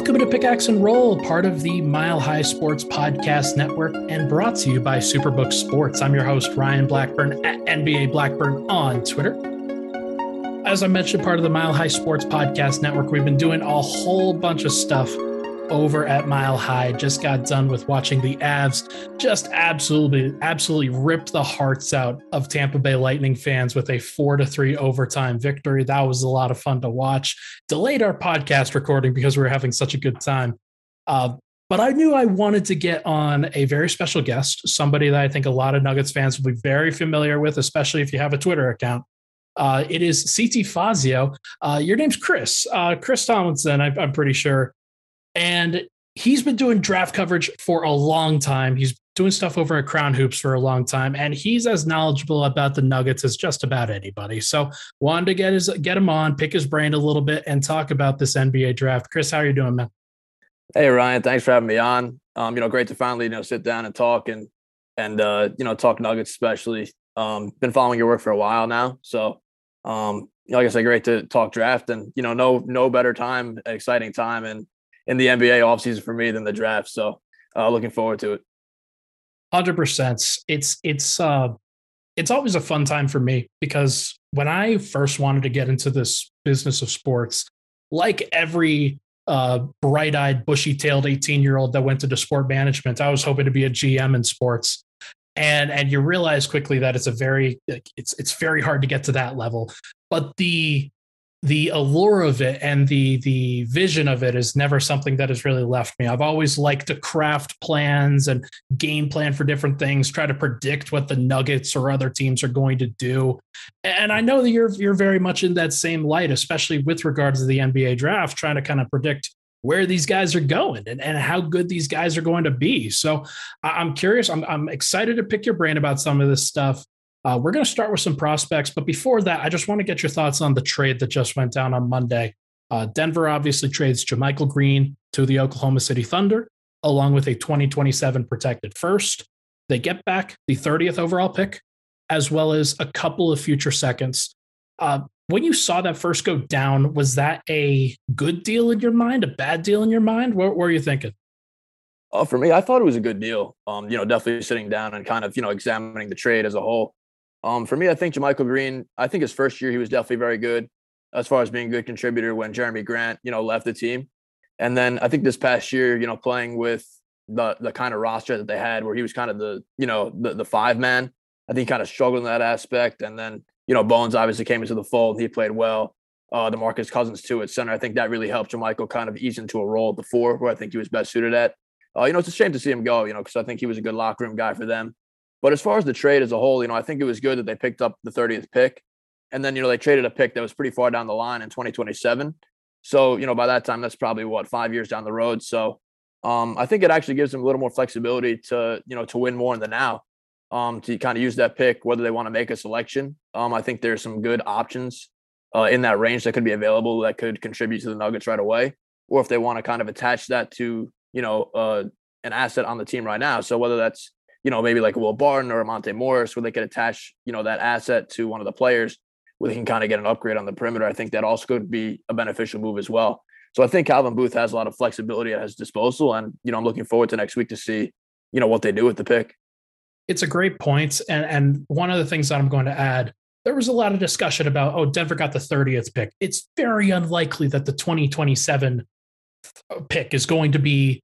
Welcome to Pickaxe and Roll, part of the Mile High Sports Podcast Network and brought to you by Superbook Sports. I'm your host, Ryan Blackburn at NBA Blackburn on Twitter. As I mentioned, part of the Mile High Sports Podcast Network, we've been doing a whole bunch of stuff over at Mile High. Just got done with watching the Avs just absolutely, absolutely rip the hearts out of Tampa Bay Lightning fans with a four to three overtime victory. That was a lot of fun to watch. Delayed our podcast recording because we were having such a good time. Uh, but I knew I wanted to get on a very special guest, somebody that I think a lot of Nuggets fans will be very familiar with, especially if you have a Twitter account. Uh, it is CT Fazio. Uh, your name's Chris. Uh, Chris Tomlinson, I, I'm pretty sure. And he's been doing draft coverage for a long time. He's doing stuff over at Crown Hoops for a long time, and he's as knowledgeable about the Nuggets as just about anybody. So wanted to get his get him on, pick his brain a little bit, and talk about this NBA draft. Chris, how are you doing, man? Hey Ryan, thanks for having me on. Um, you know, great to finally you know sit down and talk and and uh, you know talk Nuggets, especially. Um, been following your work for a while now, so um, like I said, great to talk draft and you know no no better time, exciting time, and in the NBA offseason for me than the draft. So uh, looking forward to it. Hundred percent. It's it's uh it's always a fun time for me because when I first wanted to get into this business of sports, like every uh, bright-eyed, bushy-tailed 18-year-old that went into sport management, I was hoping to be a GM in sports. And and you realize quickly that it's a very it's it's very hard to get to that level. But the the allure of it and the the vision of it is never something that has really left me. I've always liked to craft plans and game plan for different things, try to predict what the Nuggets or other teams are going to do. And I know that you're you're very much in that same light, especially with regards to the NBA draft, trying to kind of predict where these guys are going and, and how good these guys are going to be. So I'm curious. I'm, I'm excited to pick your brain about some of this stuff. Uh, we're going to start with some prospects, but before that, I just want to get your thoughts on the trade that just went down on Monday. Uh, Denver obviously trades JaMychal Green to the Oklahoma City Thunder, along with a 2027 protected first. They get back the 30th overall pick, as well as a couple of future seconds. Uh, when you saw that first go down, was that a good deal in your mind, a bad deal in your mind? What, what were you thinking? Oh, for me, I thought it was a good deal. Um, you know, definitely sitting down and kind of, you know, examining the trade as a whole. Um, for me, I think JaMychal Green, I think his first year he was definitely very good as far as being a good contributor when Jerami Grant, you know, left the team. And then I think this past year, you know, playing with the the kind of roster that they had where he was kind of the, you know, the the five man. I think he kind of struggled in that aspect. And then, you know, Bones obviously came into the fold. And he played well. Uh, DeMarcus Cousins too at center. I think that really helped JaMychal kind of ease into a role at the four where I think he was best suited at. Uh, you know, it's a shame to see him go, you know, because I think he was a good locker room guy for them. But as far as the trade as a whole, you know, I think it was good that they picked up the 30th pick. And then, you know, they traded a pick that was pretty far down the line in 2027. So, you know, by that time, that's probably what, five years down the road. So um, I think it actually gives them a little more flexibility to, you know, to win more in the now, um, to kind of use that pick, whether they want to make a selection. Um, I think there's some good options uh, in that range that could be available that could contribute to the Nuggets right away. Or if they want to kind of attach that to, you know, uh, an asset on the team right now. So whether that's you know, maybe like Will Barton or Monte Morris, where they could attach, you know, that asset to one of the players where they can kind of get an upgrade on the perimeter. I think that also could be a beneficial move as well. So I think Calvin Booth has a lot of flexibility at his disposal. And, you know, I'm looking forward to next week to see, you know, what they do with the pick. It's a great point. And and one of the things that I'm going to add, there was a lot of discussion about, oh, Denver got the 30th pick. It's very unlikely that the 2027 pick is going to be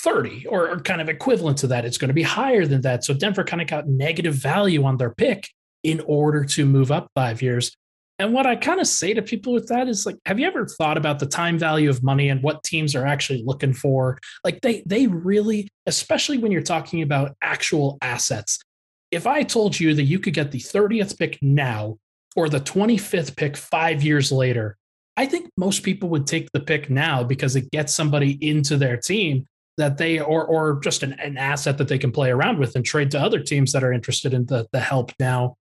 30 or, or, kind of equivalent to that. It's going to be higher than that. So Denver kind of got negative value on their pick in order to move up five years. And what I kind of say to people with that is like, have you ever thought about the time value of money and what teams are actually looking for? Like they they really, especially when you're talking about actual assets. If I told you that you could get the 30th pick now or the 25th pick five years later, I think most people would take the pick now because it gets somebody into their team that they or or just an, an asset that they can play around with and trade to other teams that are interested in the the help. Now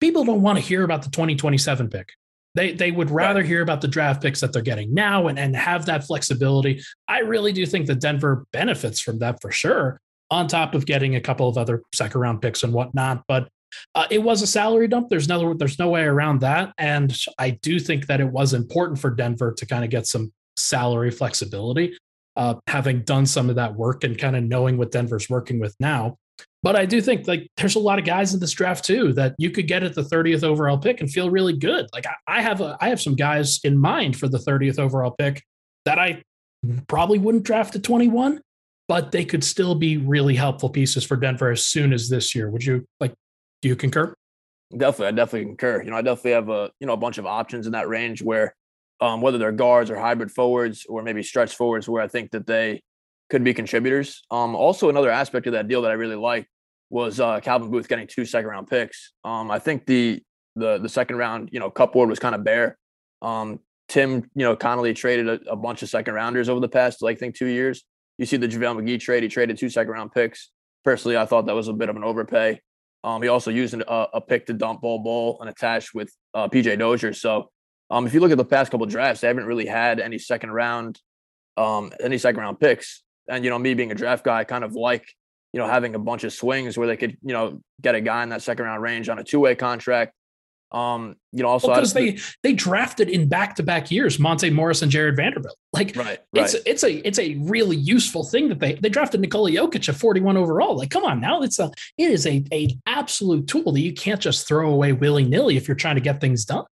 people don't want to hear about the 2027 pick. They they would rather hear about the draft picks that they're getting now and, and have that flexibility. I really do think that denver benefits from that for sure on top of getting a couple of other second round picks and whatnot but uh, it was a salary dump. There's no there's no way around that, and I do think that it was important for Denver to kind of get some salary flexibility, uh, having done some of that work and kind of knowing what Denver's working with now. But I do think like there's a lot of guys in this draft too that you could get at the 30th overall pick and feel really good. Like I, I have a I have some guys in mind for the 30th overall pick that I probably wouldn't draft at 21, but they could still be really helpful pieces for Denver as soon as this year. Would you like do you concur? Definitely, I definitely concur. You know, I definitely have a you know a bunch of options in that range where um, whether they're guards or hybrid forwards or maybe stretch forwards, where I think that they could be contributors. Um, also, another aspect of that deal that I really like was uh, Calvin Booth getting two second round picks. Um, I think the the the second round, you know, cupboard was kind of bare. Um, Tim, you know, Connelly traded a, a, bunch of second rounders over the past, like, I think two years. You see the JaVale McGee trade; he traded two second round picks. Personally, I thought that was a bit of an overpay. Um, he also used a, a, pick to dump Bol Bol and attach with uh, PJ Dozier. So um, if you look at the past couple drafts, they haven't really had any second round, um, any second round picks. And you know, me being a draft guy, I kind of like you know having a bunch of swings where they could you know get a guy in that second round range on a two way contract. Um, you know, also because well, they they drafted in back to back years Monte Morris and Jarred Vanderbilt. Like, right, it's right. it's a it's a really useful thing that they they drafted Nikola Jokic at forty one overall. Like, come on now, it's a it is a a absolute tool that you can't just throw away willy nilly if you're trying to get things done.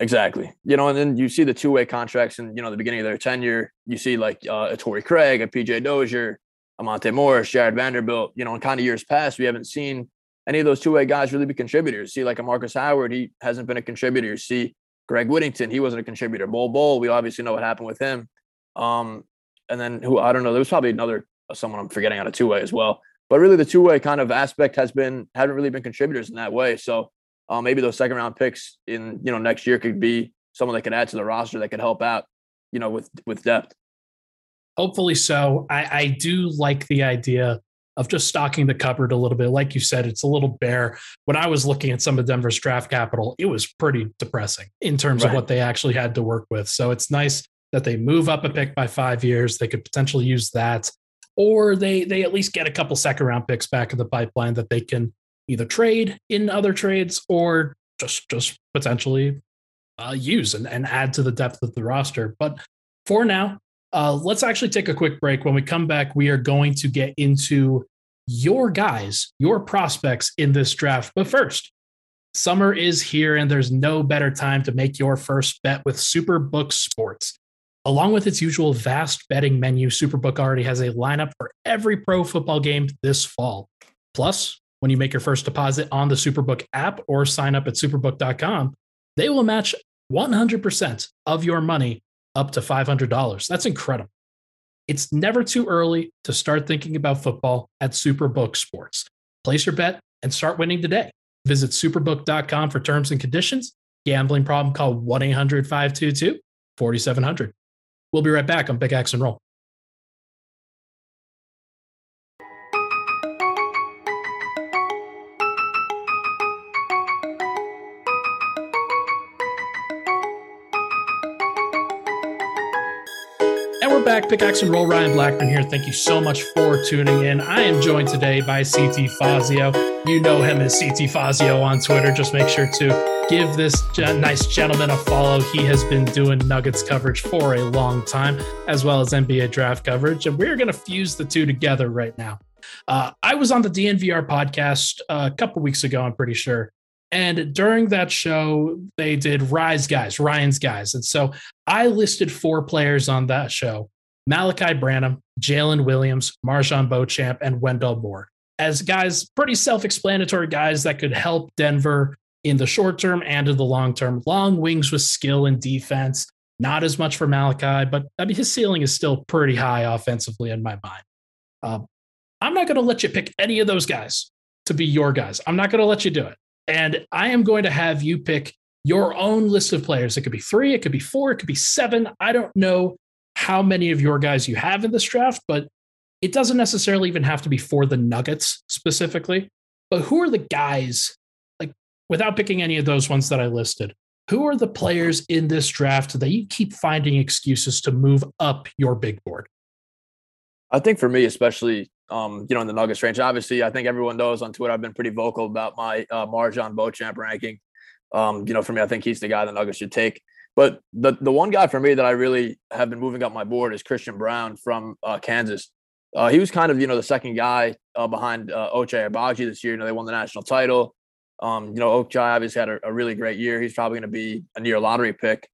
Exactly. You know, and then you see the two way contracts and, you know, the beginning of their tenure, you see like uh, a Torrey Craig, a PJ Dozier, a Monte Morris, Jarred Vanderbilt, you know, in kind of years past, we haven't seen any of those two way guys really be contributors. See, like a Marcus Howard, he hasn't been a contributor. See, Greg Whittington, he wasn't a contributor. Bol Bol, we obviously know what happened with him. Um, and then who, I don't know, there was probably another, uh, someone I'm forgetting on a two way as well. But really, the two way kind of aspect has been, haven't really been contributors in that way. So, uh, maybe those second round picks in you know next year could be someone that could add to the roster that could help out, you know, with with depth. Hopefully so. I, I do like the idea of just stocking the cupboard a little bit. Like you said, it's a little bare. When I was looking at some of Denver's draft capital, it was pretty depressing in terms right. of what they actually had to work with. So it's nice that they move up a pick by five years. They could potentially use that, or they they at least get a couple second round picks back in the pipeline that they can either trade in other trades or just just potentially uh, use and, and add to the depth of the roster. But for now, uh, let's actually take a quick break. When we come back, we are going to get into your guys, your prospects in this draft. But first, summer is here, and there's no better time to make your first bet with Superbook Sports. Along with its usual vast betting menu, Superbook already has a lineup for every pro football game this fall. Plus, when you make your first deposit on the Superbook app or sign up at superbook.com, they will match 100% of your money up to $500. That's incredible. It's never too early to start thinking about football at Superbook Sports. Place your bet and start winning today. Visit superbook.com for terms and conditions. Gambling problem, call 1 800 522 4700. We'll be right back on Pickaxe and Roll. Back. Pickaxe and Roll. Ryan Blackburn here. Thank you so much for tuning in. I am joined today by CT Fazio. You know him as CT Fazio on Twitter. Just make sure to give this nice gentleman a follow. He has been doing Nuggets coverage for a long time, as well as NBA draft coverage. And we're going to fuse the two together right now. Uh, I was on the DNVR podcast uh, a couple weeks ago, I'm pretty sure. And during that show, they did Rise Guys, Ryan's Guys. And so I listed four players on that show Malaki Branham, Jalen Williams, MarJon Beauchamp, and Wendell Moore as guys, pretty self explanatory guys that could help Denver in the short term and in the long term. Long wings with skill and defense. Not as much for Malaki, but I mean, his ceiling is still pretty high offensively in my mind. Uh, I'm not going to let you pick any of those guys to be your guys. I'm not going to let you do it. And I am going to have you pick your own list of players. It could be three, it could be four, it could be seven. I don't know how many of your guys you have in this draft, but it doesn't necessarily even have to be for the Nuggets specifically. But who are the guys, like without picking any of those ones that I listed, who are the players in this draft that you keep finding excuses to move up your big board? I think for me, especially, um, you know, in the Nuggets range, obviously, I think everyone knows on Twitter, I've been pretty vocal about my uh, MarJon Beauchamp ranking. Um, you know, for me, I think he's the guy the Nuggets should take. But the the one guy for me that I really have been moving up my board is Christian Braun from uh, Kansas. Uh, he was kind of you know the second guy uh, behind uh, Ochai Agbaji this year. You know they won the national title. Um, you know Ochai obviously had a, a really great year. He's probably going to be a near lottery pick,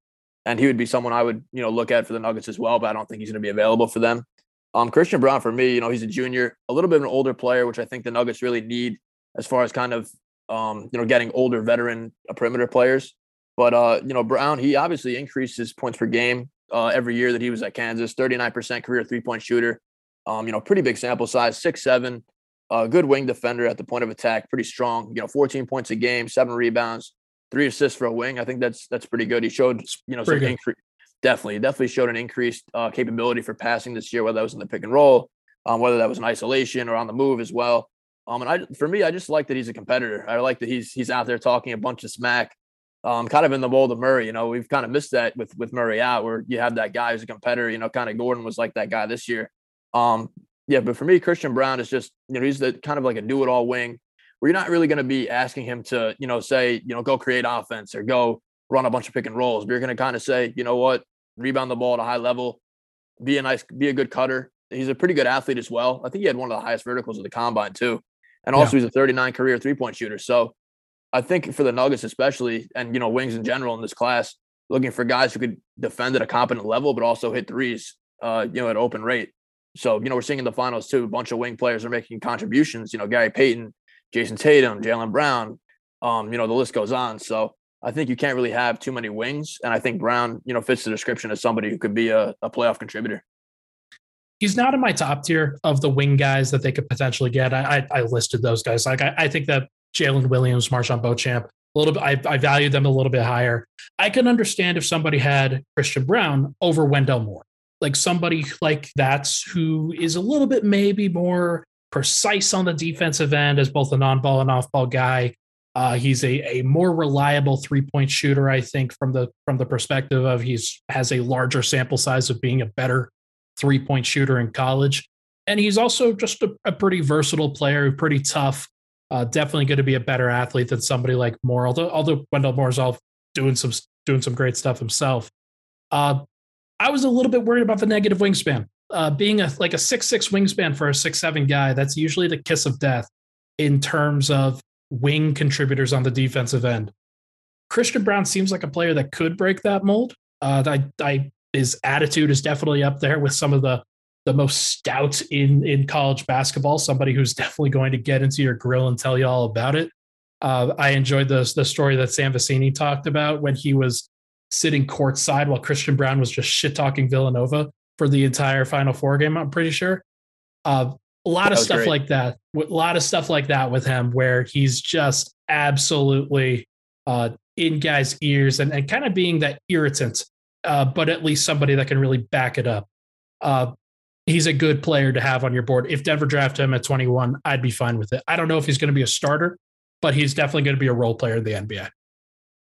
and he would be someone I would you know look at for the Nuggets as well. But I don't think he's going to be available for them. Um, Christian Braun for me, you know, he's a junior, a little bit of an older player, which I think the Nuggets really need as far as kind of um, you know getting older veteran perimeter players. But uh, you know, Braun, he obviously increased his points per game uh, every year that he was at Kansas. 39% career three-point shooter. Um, you know, pretty big sample size, six seven, uh, good wing defender at the point of attack, pretty strong. You know, 14 points a game, seven rebounds, three assists for a wing. I think that's that's pretty good. He showed you know some increase. Definitely, definitely showed an increased uh, capability for passing this year, whether that was in the pick and roll, um, whether that was in isolation or on the move as well. Um, and I, for me, I just like that he's a competitor. I like that he's he's out there talking a bunch of smack um, kind of in the mold of Murray. You know, we've kind of missed that with with Murray out, where you have that guy who's a competitor. You know, kind of Gordon was like that guy this year. Um, yeah, but for me, Christian Braun is just you know he's the kind of like a do it all wing, where you're not really going to be asking him to you know say you know go create offense or go run a bunch of pick and rolls. But you're going to kind of say you know what, rebound the ball at a high level, be a nice, be a good cutter. He's a pretty good athlete as well. I think he had one of the highest verticals of the combine too, and also yeah. he's a 39 career three point shooter. So I think for the Nuggets, especially, and you know, wings in general in this class, looking for guys who could defend at a competent level, but also hit threes, uh, you know, at open rate. So, you know, we're seeing in the finals too, a bunch of wing players are making contributions. You know, Gary Payton, Jayson Tatum, Jaylen Brown, um, you know, the list goes on. So I think you can't really have too many wings. And I think Braun, you know, fits the description as somebody who could be a, a playoff contributor. He's not in my top tier of the wing guys that they could potentially get. I, I, I listed those guys. Like I, I think that Jalen Williams, MarJon Beauchamp. A little bit, I, I value them a little bit higher. I can understand if somebody had Christian Braun over Wendell Moore, like somebody like that's who is a little bit maybe more precise on the defensive end as both a non-ball and off-ball guy. Uh, he's a, a more reliable three-point shooter, I think, from the from the perspective of he's has a larger sample size of being a better three-point shooter in college, and he's also just a, a pretty versatile player, pretty tough. Uh, definitely going to be a better athlete than somebody like Moore. Although although Wendell Moore's all doing some doing some great stuff himself. Uh, I was a little bit worried about the negative wingspan. Uh, being a like a six six wingspan for a six seven guy, that's usually the kiss of death in terms of wing contributors on the defensive end. Christian Braun seems like a player that could break that mold. Uh, I, I, his attitude is definitely up there with some of the the most stout in in college basketball, somebody who's definitely going to get into your grill and tell you all about it. Uh, I enjoyed the the story that Sam Vecenie talked about when he was sitting courtside while Christian Braun was just shit talking Villanova for the entire Final Four game. I'm pretty sure. Uh, a lot of stuff great. like that. A lot of stuff like that with him, where he's just absolutely uh, in guys' ears and, and kind of being that irritant, uh, but at least somebody that can really back it up. He's a good player to have on your board. If Denver drafted him at 21, I'd be fine with it. I don't know if he's going to be a starter, but he's definitely going to be a role player in the NBA.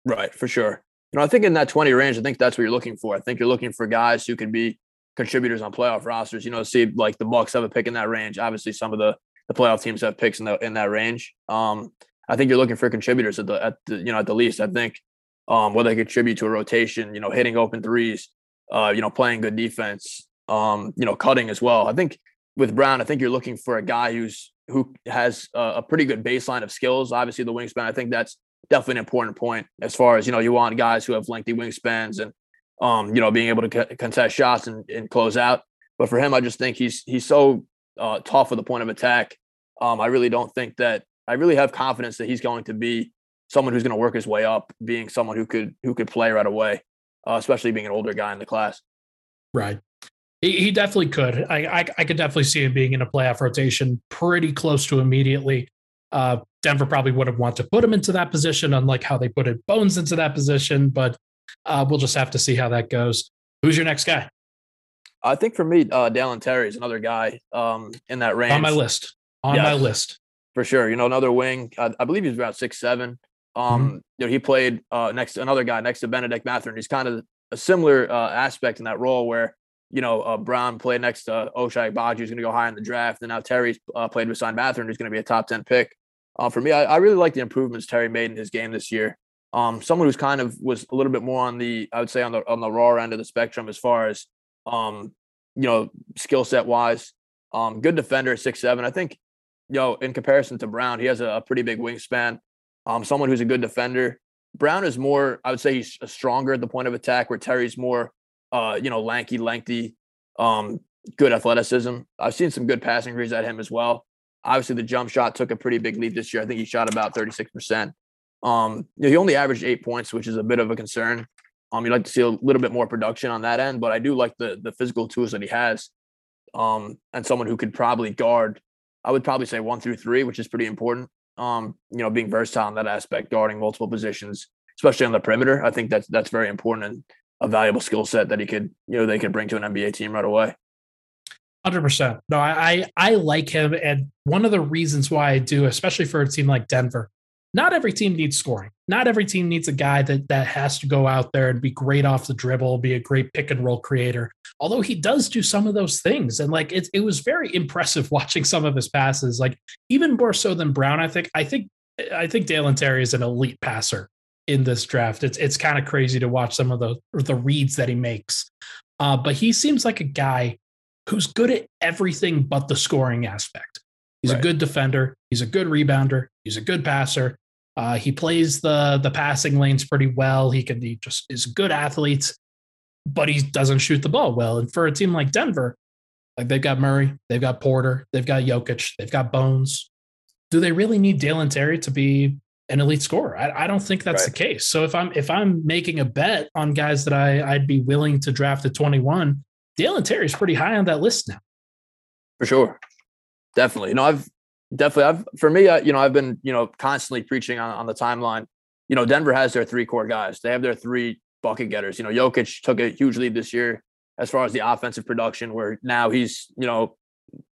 Right, for sure. You know, I think in that 20 range, I think that's what you're looking for. I think you're looking for guys who can be contributors on playoff rosters. You know, see like the Bucks have a pick in that range. Obviously, some of the the playoff teams have picks in the in that range. Um, I think you're looking for contributors at the at the you know at the least. I think um, whether they contribute to a rotation, you know, hitting open threes, uh, you know, playing good defense, um, you know, cutting as well. I think with Braun, I think you're looking for a guy who's who has a, a pretty good baseline of skills. Obviously, the wingspan. I think that's definitely an important point as far as you know. You want guys who have lengthy wingspans and um, you know, being able to contest shots and, and close out. But for him, I just think he's he's so uh, tough with the point of attack. Um, I really don't think that I really have confidence that he's going to be someone who's going to work his way up, being someone who could who could play right away, uh, especially being an older guy in the class. Right. He, he definitely could. I, I, I could definitely see him being in a playoff rotation pretty close to immediately. Uh, Denver probably wouldn't want to put him into that position, unlike how they put it Bones into that position. But uh, we'll just have to see how that goes. Who's your next guy? I think for me, uh, Dalen Terry is another guy um, in that range. On my list. On yes, my list. For sure. You know, another wing. I, I believe he's about six seven. Um, mm-hmm. you know, he played uh, next to another guy next to Bennedict Mathurin. He's kind of a similar uh, aspect in that role where you know, uh, Braun played next to Ochai Agbaji, who's going to go high in the draft. And now Terry's uh, played with Sign Mathurin, who's going to be a top 10 pick. Uh, for me, I, I, really like the improvements Terry made in his game this year. Um, someone who's kind of was a little bit more on the, I would say on the on the raw end of the spectrum as far as um, you know, skill set wise. Um, good defender, six seven. I think, you know, in comparison to Braun, he has a, a pretty big wingspan. Um, someone who's a good defender. Braun is more, I would say he's stronger at the point of attack, where Terry's more uh, you know, lanky, lengthy, um, good athleticism. I've seen some good passing reads at him as well. Obviously, the jump shot took a pretty big leap this year. I think he shot about 36%. Um, you know, he only averaged eight points, which is a bit of a concern. Um, you'd like to see a little bit more production on that end, but I do like the the physical tools that he has. Um, and someone who could probably guard, I would probably say one through three, which is pretty important. Um, you know, being versatile in that aspect, guarding multiple positions, especially on the perimeter. I think that's that's very important and a valuable skill set that he could, you know, they could bring to an NBA team right away. Hundred percent. No, I I like him, and one of the reasons why I do, especially for a team like Denver, not every team needs scoring. Not every team needs a guy that that has to go out there and be great off the dribble, be a great pick and roll creator. Although he does do some of those things, and like it, it was very impressive watching some of his passes. Like even more so than Braun, I think. I think I think Dalen Terry is an elite passer in this draft. It's it's kind of crazy to watch some of the the reads that he makes. Uh, but he seems like a guy who's good at everything but the scoring aspect. He's right. a good defender. He's a good rebounder. He's a good passer. Uh, he plays the the passing lanes pretty well. He can he just is a good athlete, but he doesn't shoot the ball well. And for a team like Denver, like they've got Murray, they've got Porter, they've got Jokic, they've got Bones. Do they really need Dalen Terry to be an elite scorer. I, I don't think that's right. the case. So if I'm if I'm making a bet on guys that I I'd be willing to draft at 21, Dalen Terry is pretty high on that list now. For sure, definitely. You know, I've definitely I've for me, I, you know, I've been you know constantly preaching on, on the timeline. You know, Denver has their three core guys. They have their three bucket getters. You know, Jokic took a huge lead this year as far as the offensive production, where now he's you know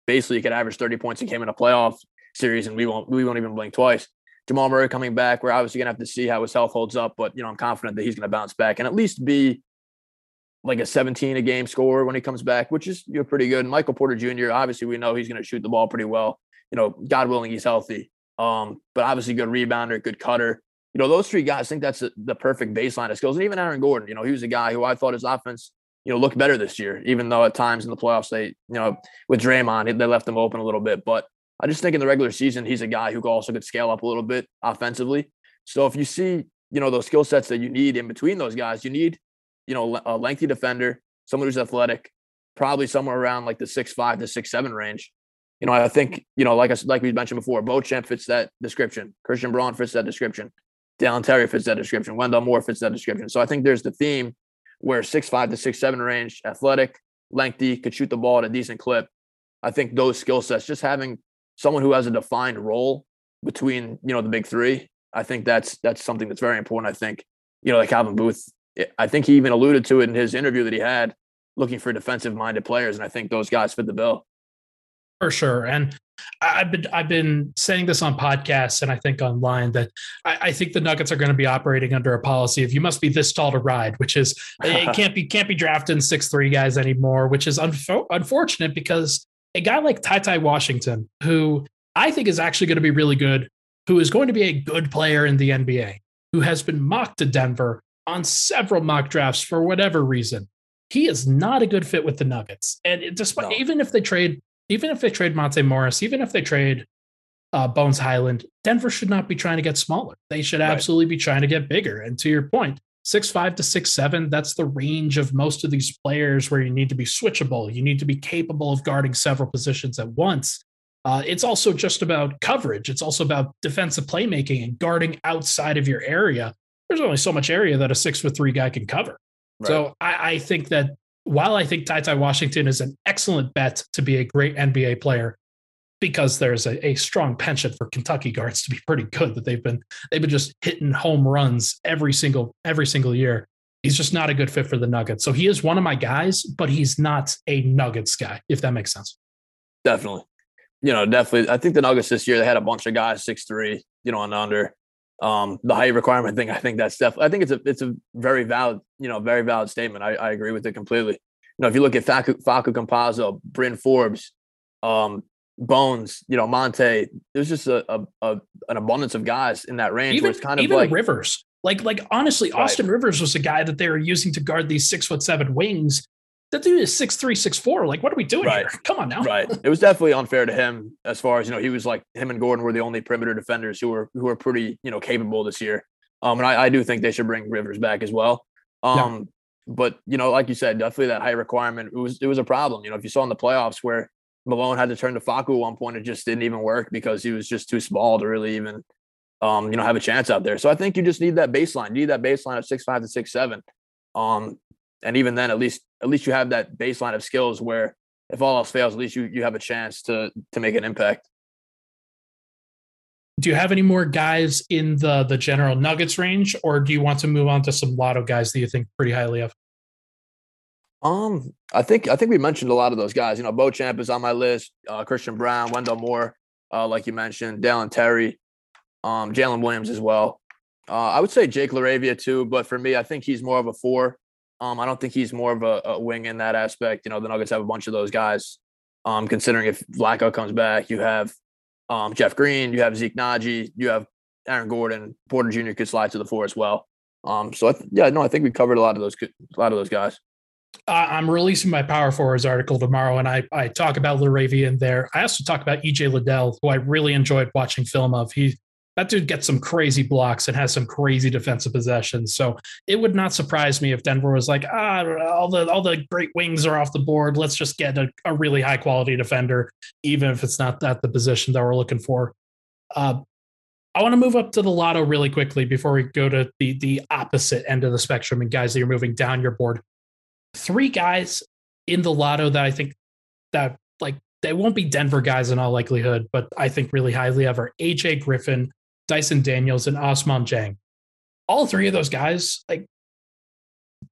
basically could average 30 points and came in a playoff series, and we won't we won't even blink twice. Jamal Murray coming back. We're obviously gonna have to see how his health holds up, but you know, I'm confident that he's gonna bounce back and at least be like a 17 a game scorer when he comes back, which is you know pretty good. And Michael Porter Jr. Obviously, we know he's gonna shoot the ball pretty well. You know, God willing, he's healthy. Um, but obviously, good rebounder, good cutter. You know, those three guys. I think that's the perfect baseline of skills. And even Aaron Gordon, you know, he was a guy who I thought his offense you know, looked better this year, even though at times in the playoffs they, you know, with Draymond, they left them open a little bit. But I just think in the regular season, he's a guy who also could scale up a little bit offensively. So if you see, you know, those skill sets that you need in between those guys, you need, you know, a lengthy defender, someone who's athletic, probably somewhere around like the six five to six seven range. You know, I think, you know, like I like we mentioned before, Beauchamp fits that description. Christian Braun fits that description. Dalen Terry fits that description. Wendell Moore fits that description. So I think there's the theme where six five to six seven range, athletic, lengthy, could shoot the ball at a decent clip. I think those skill sets, just having someone who has a defined role between you know the big three. I think that's that's something that's very important. I think you know like Calvin Booth. Eh, I think he even alluded to it in his interview that he had, looking for defensive minded players, and I think those guys fit the bill. For sure, and I've been I've been saying this on podcasts and I think online that I, I, think the Nuggets are going to be operating under a policy of you must be this tall to ride, which is it can't be can't be drafting six three guys anymore, which is unfo- unfortunate because a guy like Ty Ty Washington, who I think is actually going to be really good, who is going to be a good player in the NBA, who has been mocked to Denver on several mock drafts for whatever reason. He is not a good fit with the Nuggets. And despite no. even if they trade, even if they trade Monte Morris, even if they trade uh, Bones Highland, Denver should not be trying to get smaller. They should absolutely right. be trying to get bigger. And to your point, six five to six seven that's the range of most of these players where you need to be switchable. You need to be capable of guarding several positions at once. Uh, it's also just about coverage. It's also about defensive playmaking and guarding outside of your area. There's only so much area that a six foot three guy can cover. Right. so I, I, think that while i think ty ty washington is an excellent bet to be a great nba player because there's a, a strong penchant for Kentucky guards to be pretty good that they've been they've been just hitting home runs every single every single year. He's just not a good fit for the Nuggets. So he is one of my guys, but he's not a Nuggets guy, if that makes sense. Definitely. You know, definitely. I think the Nuggets this year they had a bunch of guys six three, you know, and under. Um, the height requirement thing, I think that's definitely. I think it's a it's a very valid, you know, very valid statement. I, I agree with it completely. You know, if you look at Facu Campazzo, Bryn Forbes, um, Bones, you know, Monte. There's just a, a, a, an abundance of guys in that range even, where it's kind of even like Rivers. Like, like honestly, right. Austin Rivers was a guy that they were using to guard these six foot seven wings. That dude is six three, six four. Like, what are we doing right. here? Come on now. Right. It was definitely unfair to him as far as you know. He was like him and Gordon were the only perimeter defenders who were who were pretty you know capable this year. Um, and I, I do think they should bring Rivers back as well. Um, yeah. but you know, like you said, definitely that high requirement it was it was a problem. You know, if you saw in the playoffs where Malone had to turn to Facu at one point, it just didn't even work because he was just too small to really even um, you know, have a chance out there. So I think you just need that baseline. You need that baseline of six five to six seven. Um, and even then, at least at least you have that baseline of skills where if all else fails, at least you you have a chance to to make an impact. Do you have any more guys in the the general Nuggets range, or do you want to move on to some Lotto guys that you think pretty highly of? Um, I think I think we mentioned a lot of those guys. You know, Beauchamp is on my list. Uh, Christian Braun, Wendell Moore, uh, like you mentioned, Dalen Terry um, Jalen Williams as well. Uh, I would say Jake LaRavia too, but for me, I think he's more of a four. Um, I don't think he's more of a, a, wing in that aspect. You know, the Nuggets have a bunch of those guys. Um, considering if Vlatko comes back, you have um, Jeff Green, you have Zeke Nnaji, you have Aaron Gordon, Porter Jr. could slide to the four as well. Um, so I th- yeah, no, I think we covered a lot of those a lot of those guys. I'm releasing my Power Forwards article tomorrow, and I I talk about LaRavia in there. I also talk about EJ Liddell, who I really enjoyed watching film of. He that dude gets some crazy blocks and has some crazy defensive possessions. So it would not surprise me if Denver was like, ah, all the all the great wings are off the board. Let's just get a, a really high quality defender, even if it's not that the position that we're looking for. Uh, I want to move up to the lotto really quickly before we go to the the opposite end of the spectrum and guys that you're moving down your board. Three guys in the lotto that I think that like they won't be Denver guys in all likelihood, but I think really highly of are AJ Griffin, Dyson Daniels, and Ousmane Dieng. All three of those guys, like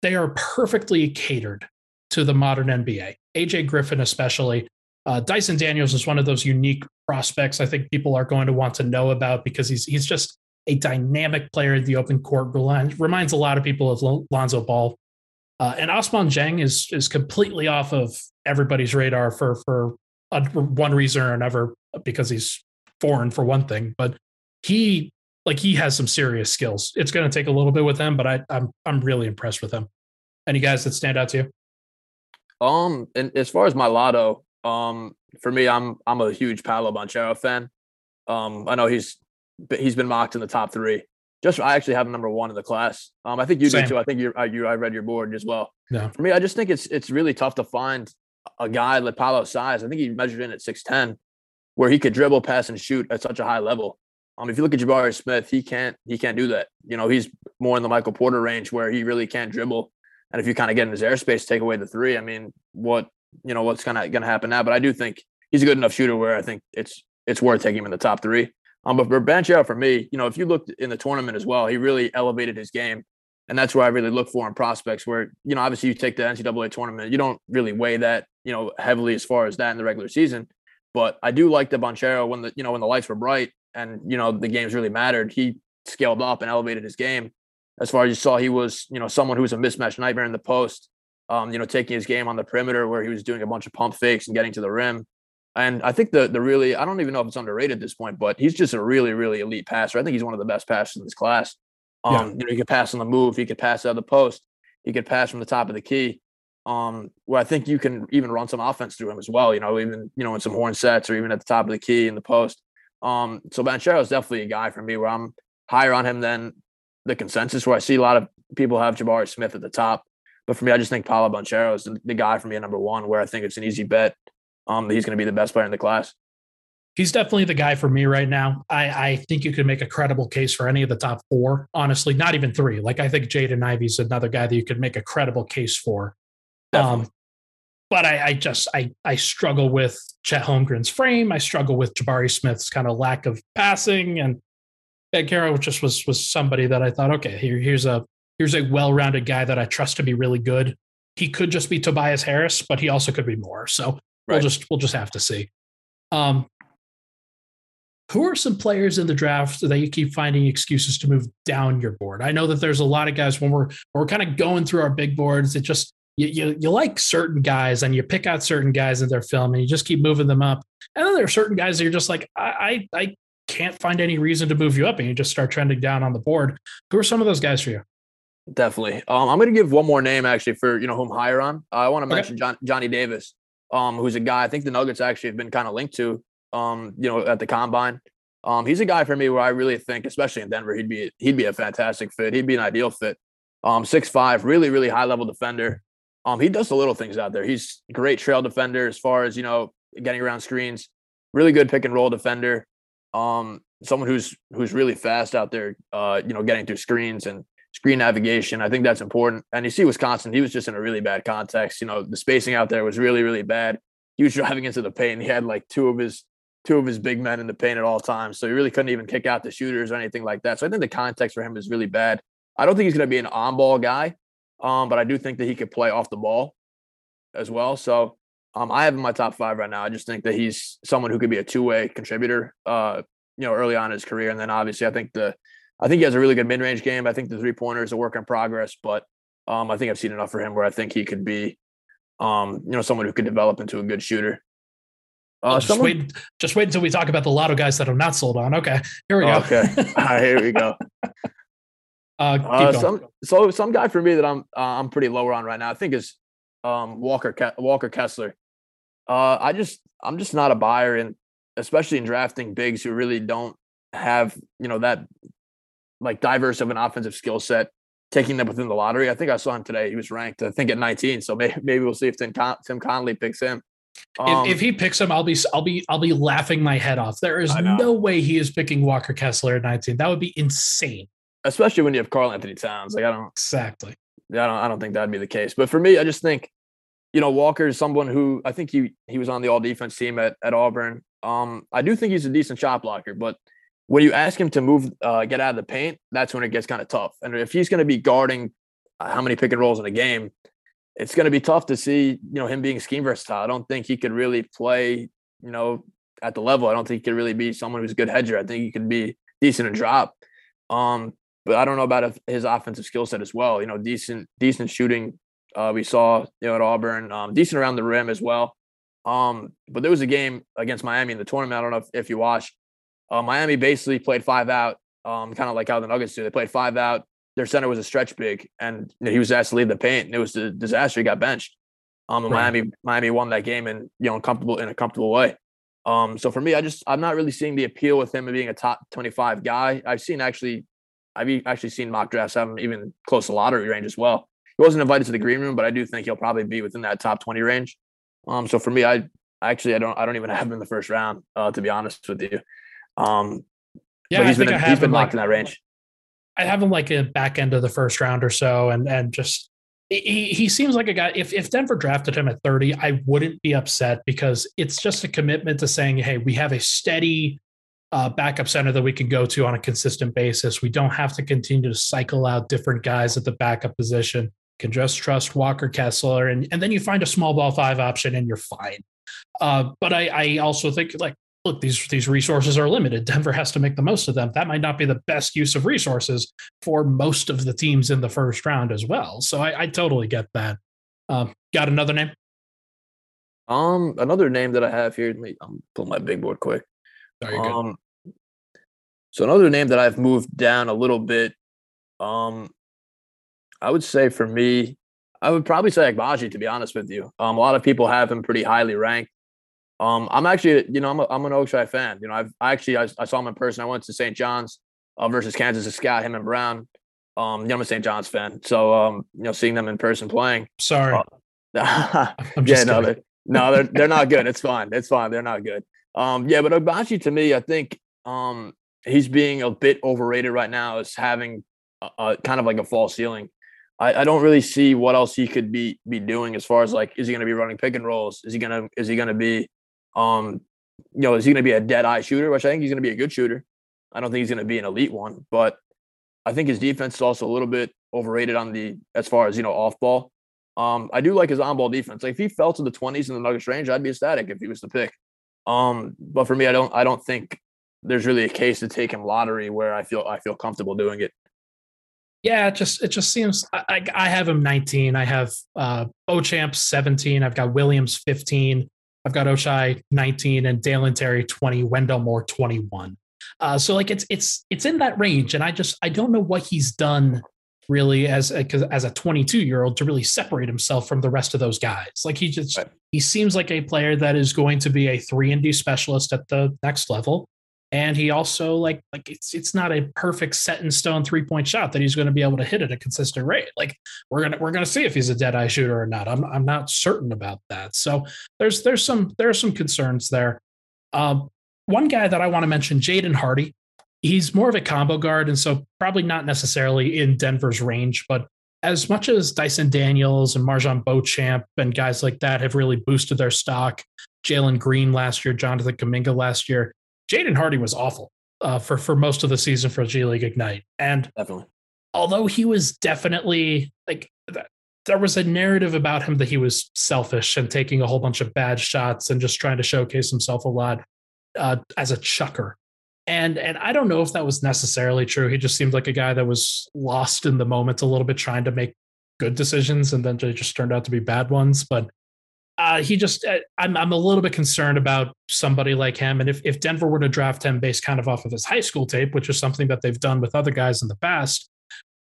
they are perfectly catered to the modern NBA. AJ Griffin, especially. Uh, Dyson Daniels is one of those unique prospects I think people are going to want to know about because he's he's just a dynamic player in the open court. Reminds, Reminds a lot of people of Lonzo Ball. Uh, and Ousmane Dieng is is completely off of everybody's radar for for a, one reason or another because he's foreign for one thing, but he like he has some serious skills. It's going to take a little bit with him, but I, I'm I'm really impressed with him. Any guys that stand out to you? Um, and as far as my lotto, um, for me, I'm I'm a huge Paolo Banchero fan. Um, I know he's he's been mocked in the top three. Just I actually have number one in the class. Um, I think you Same. do too. I think you you I read your board as well. Yeah. For me, I just think it's it's really tough to find a guy like Paolo's size. I think he measured in at six ten, where he could dribble, pass, and shoot at such a high level. Um, if you look at Jabari Smith, he can't he can't do that. You know, he's more in the Michael Porter range where he really can't dribble. And if you kind of get in his airspace, take away the three, I mean, what you know, what's kind of going to happen now? But I do think he's a good enough shooter where I think it's it's worth taking him in the top three. Um, but for Banchero, for me, you know, if you looked in the tournament as well, he really elevated his game, and that's where I really look for in prospects. Where you know, obviously, you take the NCAA tournament, you don't really weigh that you know heavily as far as that in the regular season. But I do like the Banchero when the you know when the lights were bright and you know the games really mattered. He scaled up and elevated his game. As far as you saw, he was you know someone who was a mismatch nightmare in the post. Um, you know, taking his game on the perimeter where he was doing a bunch of pump fakes and getting to the rim. And I think the the really I don't even know if it's underrated at this point, but he's just a really really elite passer. I think he's one of the best passers in this class. Um, yeah. you know, he could pass on the move, he could pass out of the post, he could pass from the top of the key. Um, where I think you can even run some offense through him as well. You know, even you know in some horn sets or even at the top of the key in the post. Um, so Banchero is definitely a guy for me where I'm higher on him than the consensus, where I see a lot of people have Jabari Smith at the top. But for me, I just think Paolo Banchero is the, the guy for me at number one, where I think it's an easy bet. Um, he's going to be the best player in the class. He's definitely the guy for me right now. I, I think you could make a credible case for any of the top four, honestly, not even three. Like I think Jaden Ivey's another guy that you could make a credible case for. Um, but I, I, just I I struggle with Chet Holmgren's frame. I struggle with Jabari Smith's kind of lack of passing, and Banchero just was was somebody that I thought, okay, here here's a here's a well-rounded guy that I trust to be really good. He could just be Tobias Harris, but he also could be more. So right. we'll just we'll just have to see. Um, who are some players in the draft that you keep finding excuses to move down your board? I know that there's a lot of guys when we're when we're kind of going through our big boards. It just you, you, you like certain guys and you pick out certain guys in their film and you just keep moving them up. And then there are certain guys that you're just like, I, I, I can't find any reason to move you up and you just start trending down on the board. Who are some of those guys for you? Definitely. Um, I'm going to give one more name actually for you know whom higher on. Uh, I want to okay. mention John, Johnny Davis, um, who's a guy I think the Nuggets actually have been kind of linked to. Um, you know, at the combine. Um, he's a guy for me where I really think, especially in Denver, he'd be he'd be a fantastic fit. He'd be an ideal fit. Um, six five, really really high level defender. Um, he does the little things out there. He's great trail defender as far as you know getting around screens. Really good pick and roll defender. Um, someone who's who's really fast out there. Uh, you know, getting through screens and screen navigation. I think that's important. And you see Wisconsin, he was just in a really bad context. You know, the spacing out there was really, really bad. He was driving into the paint. He had like two of his two of his big men in the paint at all times. So he really couldn't even kick out the shooters or anything like that. So I think the context for him is really bad. I don't think he's going to be an on-ball guy, um, but I do think that he could play off the ball as well. So um, I have in my top five right now. I just think that he's someone who could be a two-way contributor, uh, you know, early on in his career. And then obviously, I think the I think he has a really good mid range game. I think the three pointer is a work in progress, but um, I think I've seen enough for him where I think he could be, um, you know, someone who could develop into a good shooter. Uh, just someone... wait, just wait until we talk about the lotto guys that I'm not sold on. Okay, here we go. Okay, right, here we go. Uh, uh, some so some guy for me that I'm uh, I'm pretty lower on right now. I think is um, Walker Ke- Walker Kessler. Uh, I just I'm just not a buyer in, especially in drafting bigs who really don't have you know that like diverse of an offensive skill set, taking them within the lottery. I think I saw him today. He was ranked, I think, at 19. So maybe, maybe we'll see if Tim, Con- Tim Connelly picks him. Um, if, if, he picks him, I'll be I'll be I'll be laughing my head off. There is no way he is picking Walker Kessler at 19. That would be insane. Especially when you have Karl-Anthony Towns. Like I don't exactly. Yeah I don't I don't think that'd be the case. But for me, I just think, you know, Walker is someone who I think he he was on the all defense team at, at Auburn. Um, I do think he's a decent shot blocker, but when you ask him to move, uh, get out of the paint, that's when it gets kind of tough. And if he's going to be guarding uh, how many pick and rolls in a game, it's going to be tough to see, you know, him being scheme versatile. I don't think he could really play, you know, at the level. I don't think he could really be someone who's a good hedger. I think he could be decent and drop. Um, but I don't know about his offensive skill set as well. You know, decent, decent shooting. Uh, we saw, you know, at Auburn, um, decent around the rim as well. Um, but there was a game against Miami in the tournament. I don't know if, if you watched uh, Miami basically played five out, um, kind of like how the Nuggets do. They played five out. Their center was a stretch big, and he was asked to leave the paint, and it was a disaster. He got benched. Um, and right. Miami Miami won that game in you know comfortable in a comfortable way. Um, so for me, I just I'm not really seeing the appeal with him being a top 25 guy. I've seen actually, I've actually seen mock drafts have him even close to lottery range as well. He wasn't invited to the green room, but I do think he'll probably be within that top 20 range. Um, so for me, I actually I don't I don't even have him in the first round, uh, to be honest with you. Um, yeah, but he's I been he's been locked like, in that range. I have him like a back end of the first round or so, and and just he, he seems like a guy. If if Denver drafted him at thirty, I wouldn't be upset because it's just a commitment to saying, hey, we have a steady uh, backup center that we can go to on a consistent basis. We don't have to continue to cycle out different guys at the backup position. Can just trust Walker Kessler, and and then you find a small ball five option, and you're fine. Uh, but I, I also think like look, these these resources are limited. Denver has to make the most of them. That might not be the best use of resources for most of the teams in the first round as well. So I, I totally get that. Um, got another name? Um, another name that I have here. Let me I'm pull my big board quick. um, so another name that I've moved down a little bit. Um, I would say for me, I would probably say Agbaji, to be honest with you. Um, a lot of people have him pretty highly ranked. Um, I'm actually, you know, I'm, a, I'm an Oakshire fan. You know, I've I actually I, I saw him in person. I went to St. John's uh, versus Kansas to scout him and Braun. Um, you know, I'm a St. John's fan, so um, you know, seeing them in person playing. Sorry. Uh, yeah, no, they're, no, they're they're not good. It's fine. It's fine. They're not good. Um, yeah, but Agbaji to me, I think um, he's being a bit overrated right now as having a, a kind of like a false ceiling. I, I, don't really see what else he could be be doing as far as like is he going to be running pick and rolls? Is he gonna is he going to be um, you know, is he going to be a dead eye shooter? Which I think he's going to be a good shooter. I don't think he's going to be an elite one, but I think his defense is also a little bit overrated on the as far as you know off ball. Um, I do like his on ball defense. Like if he fell to the twenties in the Nuggets range, I'd be ecstatic if he was to pick. Um, but for me, I don't I don't think there's really a case to take him lottery where I feel I feel comfortable doing it. Yeah, it just it just seems I, I have him 19. I have uh Beauchamp 17. I've got Williams 15. I've got Ochai 19 and Dalen Terry 20, Wendell Moore 21. Uh, so like it's it's it's in that range, and I just I don't know what he's done really as a, as a 22 year old to really separate himself from the rest of those guys. Like he just right. he seems like a player that is going to be a three and D specialist at the next level. And he also like like it's it's not a perfect set in stone three point shot that he's going to be able to hit at a consistent rate. Like we're gonna we're gonna see if he's a dead eye shooter or not. I'm I'm not certain about that. So there's there's some there are some concerns there. Um, one guy that I want to mention, Jaden Hardy. He's more of a combo guard, and so probably not necessarily in Denver's range. But as much as Dyson Daniels and MarJon Beauchamp and guys like that have really boosted their stock, Jalen Green last year, Jonathan Kuminga last year, Jaden Hardy was awful uh, for for most of the season for G League Ignite, and definitely, although he was definitely like there was a narrative about him that he was selfish and taking a whole bunch of bad shots and just trying to showcase himself a lot uh, as a chucker. And and I don't know if that was necessarily true. He just seemed like a guy that was lost in the moment a little bit, trying to make good decisions, and then they just turned out to be bad ones. But uh, he just uh, I'm I'm a little bit concerned about somebody like him, and if if Denver were to draft him based kind of off of his high school tape, which is something that they've done with other guys in the past,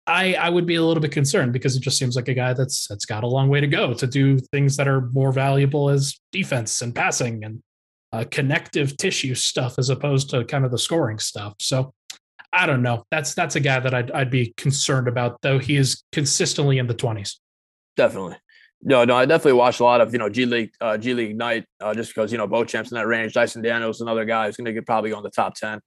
I I would be a little bit concerned because it just seems like a guy that's that's got a long way to go to do things that are more valuable as defense and passing and uh, connective tissue stuff as opposed to kind of the scoring stuff. So I don't know. That's that's a guy that I'd I'd be concerned about, though he is consistently in the twenties. Definitely. No, no, I definitely watched a lot of you know G League, uh, G League Ignite, uh, just because you know Beauchamp's in that range. Dyson Daniels, another guy who's going to get probably go in the top ten.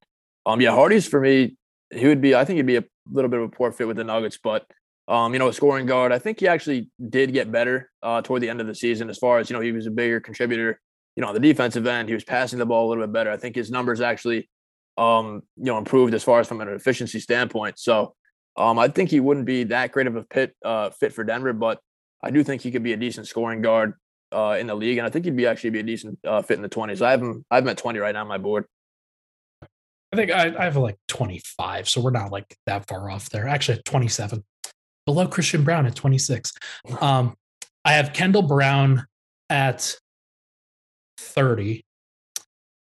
Um, yeah, Hardy's for me, he would be. I think he'd be a little bit of a poor fit with the Nuggets, but um, you know, a scoring guard. I think he actually did get better uh, toward the end of the season, as far as you know, he was a bigger contributor. You know, on the defensive end, he was passing the ball a little bit better. I think his numbers actually, um, you know, improved as far as from an efficiency standpoint. So, um, I think he wouldn't be that great of a fit uh, fit for Denver, but I do think he could be a decent scoring guard uh, in the league, and I think he'd be actually be a decent uh, fit in the twenties. I have him. I have him at twenty right now on my board. I think I, I have like twenty five, so we're not like that far off there. Actually, twenty seven, below Christian Braun at twenty six. Um, I have Kendall Brown at thirty,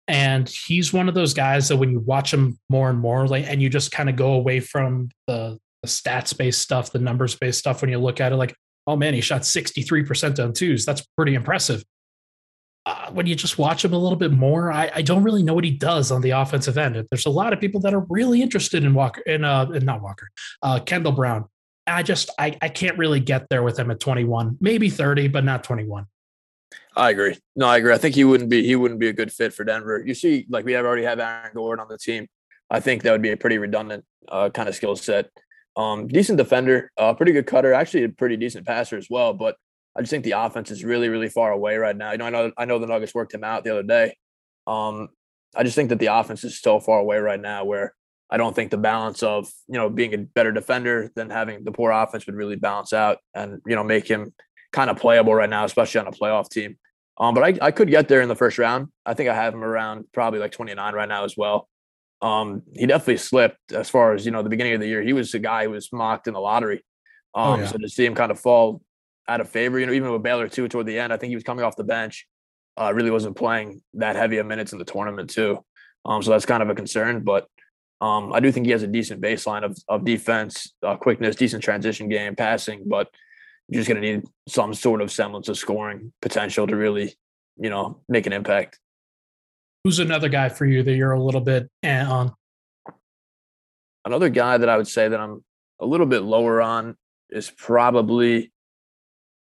and he's one of those guys that when you watch him more and more, like, and you just kind of go away from the the stats based stuff, the numbers based stuff. When you look at it, like oh man, he shot 63% on twos. That's pretty impressive. Uh, when you just watch him a little bit more, I, I, don't really know what he does on the offensive end. There's a lot of people that are really interested in Walker, in uh, not Walker, uh, Kendall Brown. I just I, I can't really get there with him at 21, maybe 30, but not 21. I agree. No, I agree. I think he wouldn't be he wouldn't be a good fit for Denver. You see, like we have already have Aaron Gordon on the team. I think that would be a pretty redundant uh, kind of skill set. Um, decent defender, uh, pretty good cutter, actually a pretty decent passer as well. But I just think the offense is really, really far away right now. You know, I know I know the Nuggets worked him out the other day. Um, I just think that the offense is so far away right now where I don't think the balance of, you know, being a better defender than having the poor offense would really balance out and, you know, make him kind of playable right now, especially on a playoff team. Um, but I, I could get there in the first round. I think I have him around probably like 29 right now as well um, he definitely slipped as far as you know the beginning of the year. He was a guy who was mocked in the lottery. Oh, um, oh, yeah. so to see him kind of fall out of favor, you know, even with Baylor too toward the end, I think he was coming off the bench. Uh, really wasn't playing that heavy of minutes in the tournament too. Um, so that's kind of a concern, but um, I do think he has a decent baseline of of defense, uh, quickness, decent transition game, passing, but you're just going to need some sort of semblance of scoring potential to really, you know, make an impact. Who's another guy for you that you're a little bit on? Another guy that I would say that I'm a little bit lower on is probably,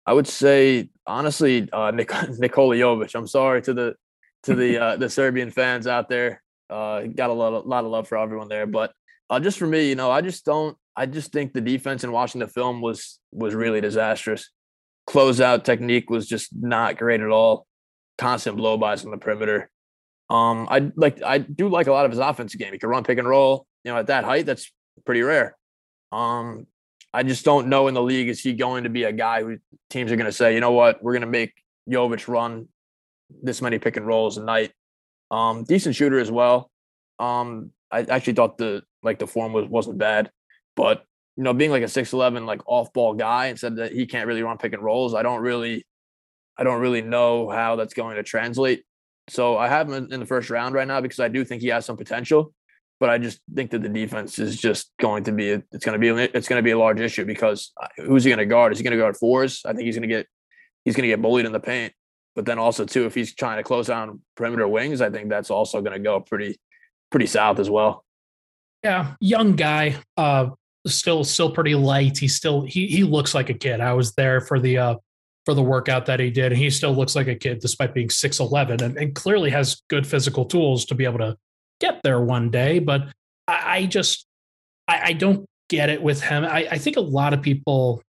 I would say honestly, uh, Nik- Nikola Jovic. I'm sorry to the to the uh, the Serbian fans out there. Uh, got a lot, a lot of love for everyone there, but uh, just for me, you know, I just don't. I just think the defense in watching the film was was really disastrous. Closeout technique was just not great at all. Constant blowbys on the perimeter. Um, I like I do like a lot of his offensive game. He can run pick and roll. You know, at that height, that's pretty rare. Um, I just don't know in the league is he going to be a guy who teams are going to say, you know what, we're going to make Jovic run this many pick and rolls a night. Um, decent shooter as well. Um, I actually thought the like the form was wasn't bad, but you know, being like a six eleven like off ball guy and said that he can't really run pick and rolls, I don't really, I don't really know how that's going to translate so I have him in the first round right now because I do think he has some potential. but I just think that the defense is just going to be it's going to be it's going to be a large issue because uh, who's he going to guard? Is he going to guard fours? I think he's going to get he's going to get bullied in the paint. But then also too, if he's trying to close down perimeter wings, I think that's also going to go pretty pretty south as well. Yeah, young guy, uh, still still pretty light. He still he he looks like a kid. I was there for the uh for the workout that he did, and he still looks like a kid despite being six eleven, and, and clearly has good physical tools to be able to get there one day. But I, I just I, I, don't get it with him. I, I think a lot of people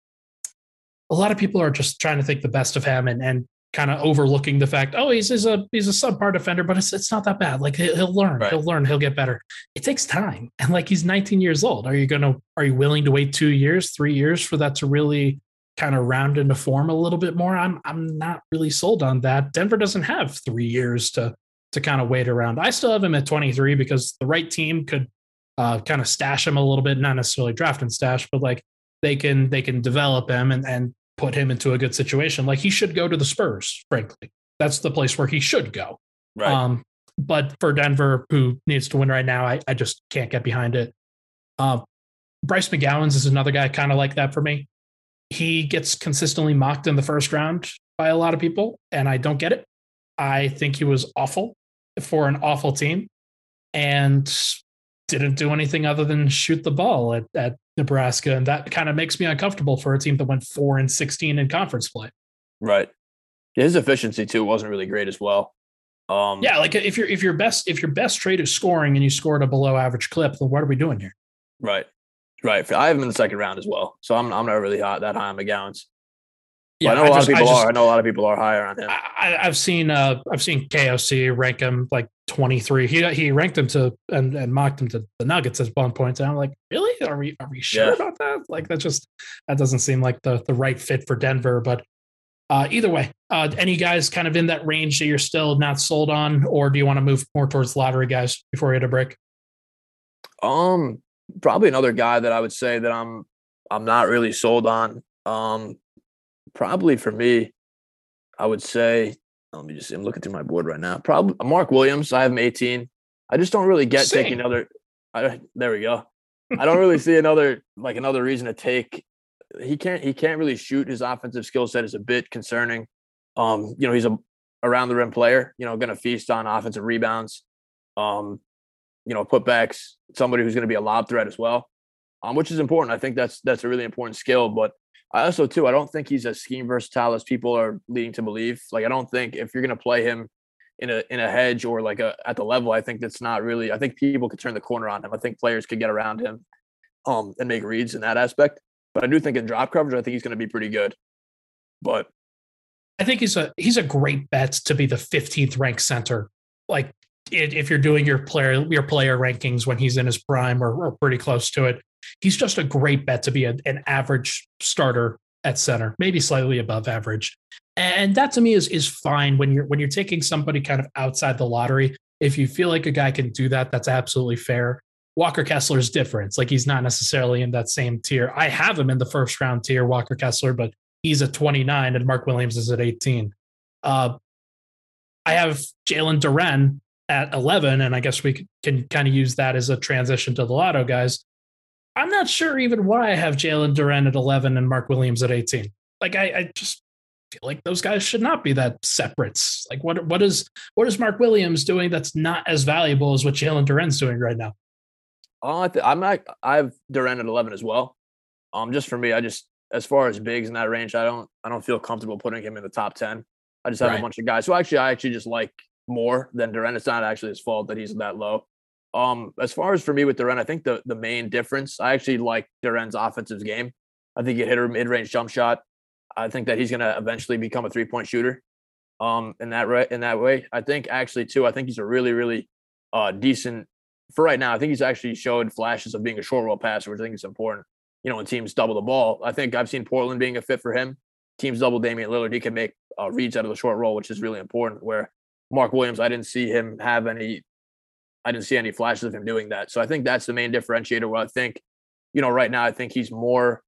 a lot of people are just trying to think the best of him and and kind of overlooking the fact, oh, he's, he's a he's a subpar defender, but it's it's not that bad. Like he'll, he'll learn, right. he'll learn, he'll get better. It takes time, and like he's 19 years old. Are you gonna are you willing to wait two years, three years for that to really kind of round into form a little bit more? I'm I'm not really sold on that. Denver doesn't have three years to to kind of wait around. I still have him at 23 because the right team could uh, kind of stash him a little bit, not necessarily draft and stash, but like they can they can develop him and and put him into a good situation. Like he should go to the Spurs, frankly. That's the place where he should go. Right. Um, but for Denver, who needs to win right now, I, I just can't get behind it. Uh, Bryce McGowens is another guy kind of like that for me. He gets consistently mocked in the first round by a lot of people, and I don't get it. I think he was awful for an awful team and didn't do anything other than shoot the ball at, at Nebraska, and that kind of makes me uncomfortable for a team that went four and sixteen in conference play. Right. His efficiency too wasn't really great as well. Um, yeah, like if your if your best if your best trade is scoring and you scored a below average clip, then what are we doing here? Right, right. I have him in the second round as well, so I'm I'm not really hot that high on McGowens. Yeah, I know a lot just, of people just, are. I know a lot of people are higher on him. I, have seen uh I've seen KOC rank him like 23. He he ranked him to and, and mocked him to the Nuggets at one point. And I'm like, really? Are we are we sure yeah. about that? Like that just that doesn't seem like the the right fit for Denver. But uh, either way, uh, any guys kind of in that range that you're still not sold on, or do you want to move more towards lottery guys before we hit a break? Um, probably another guy that I would say that I'm I'm not really sold on. Um, probably for me, I would say, let me just see, I'm looking through my board right now. Probably Mark Williams. I have him 18. I just don't really get Same. taking another. I, there we go. I don't really see another like another reason to take. He can't. He can't really shoot. His offensive skill set is a bit concerning. Um, you know, he's a around the rim player. You know, going to feast on offensive rebounds. Um, you know, putbacks. Somebody who's going to be a lob threat as well. Um, which is important. I think that's that's a really important skill. But I also too, I don't think he's as scheme versatile as people are leading to believe. Like I don't think if you're gonna play him in a in a hedge or like a at the level, I think that's not really. I think people could turn the corner on him. I think players could get around him, um, and make reads in that aspect. But I do think in drop coverage, I think he's gonna be pretty good. But I think he's a he's a great bet to be the 15th ranked center. Like if you're doing your player your player rankings when he's in his prime or, or pretty close to it, he's just a great bet to be a, an average starter at center, maybe slightly above average. And that to me is is fine when you're when you're taking somebody kind of outside the lottery. If you feel like a guy can do that, that's absolutely fair. Walker Kessler's different. like he's not necessarily in that same tier. I have him in the first round tier, Walker Kessler, but he's at 29 and Mark Williams is at 18. Uh, I have Jalen Duren at 11, and I guess we can kind of use that as a transition to the lotto guys. I'm not sure even why I have Jalen Duren at 11 and Mark Williams at 18. Like I, I just feel like those guys should not be that separates. Like what what is what is Mark Williams doing that's not as valuable as what Jalen Duren's doing right now? Oh, I am not. I have Duren at 11 as well. Um, just for me, I just as far as bigs in that range, I don't I don't feel comfortable putting him in the top 10. I just have right. a bunch of guys So actually I actually just like more than Duren. It's not actually his fault that he's that low. Um, as far as for me with Duren, I think the the main difference, I actually like Duren's offensive game. I think he hit a mid range jump shot. I think that he's going to eventually become a three point shooter. Um, in that right in that way, I think actually too. I think he's a really really uh decent for right now. I think he's actually showed flashes of being a short roll passer, which I think is important. You know, when teams double the ball, I think I've seen Portland being a fit for him. Teams double Damian Lillard, he can make uh, reads out of the short roll, which is really important. Where Mark Williams, I didn't see him have any I didn't see any flashes of him doing that. So I think that's the main differentiator. Where I think, you know, right now I think he's more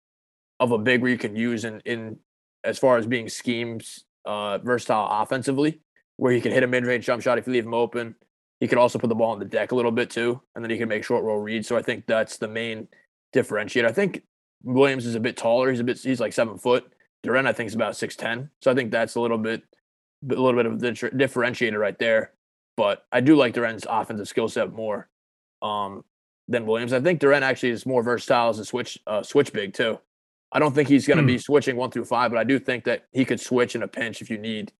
of a big where you can use in in as far as being schemes uh, versatile offensively, where he can hit a mid range jump shot if you leave him open. he could also put the ball on the deck a little bit too, and then he can make short roll reads. So I think that's the main differentiator. I think Williams is a bit taller. He's a bit he's like seven foot. Duren I think is about six ten. So I think that's a little bit a little bit of the differentiator right there. But I do like Duren's offensive skill set more um, than Williams. I think Duren actually is more versatile as a switch uh, switch big too. I don't think he's going to hmm. be switching one through five, but I do think that he could switch in a pinch if you need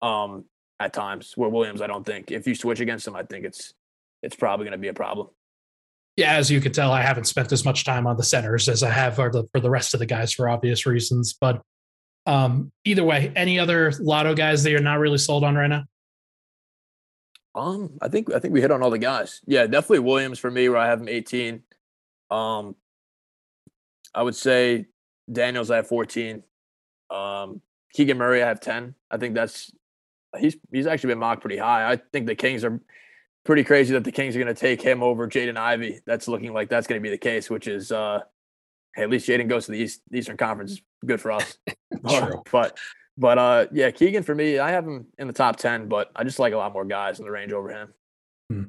um, at times. Where Williams, I don't think if you switch against him, I think it's it's probably going to be a problem. Yeah, as you can tell, I haven't spent as much time on the centers as I have for the for the rest of the guys for obvious reasons. But um, either way, any other lotto guys that you're not really sold on right now? Um, I think I think we hit on all the guys. Yeah, definitely Williams for me, where I have him 18. Um, I would say Daniels I have 14. Um, Keegan Murray I have 10. I think that's he's he's actually been mocked pretty high. I think the Kings are pretty crazy that the Kings are going to take him over Jaden Ivey. That's looking like that's going to be the case, which is uh, hey, at least Jaden goes to the East, Eastern Conference. Good for us. True. But but uh, yeah, Keegan for me, I have him in the top ten, but I just like a lot more guys in the range over him. Hmm.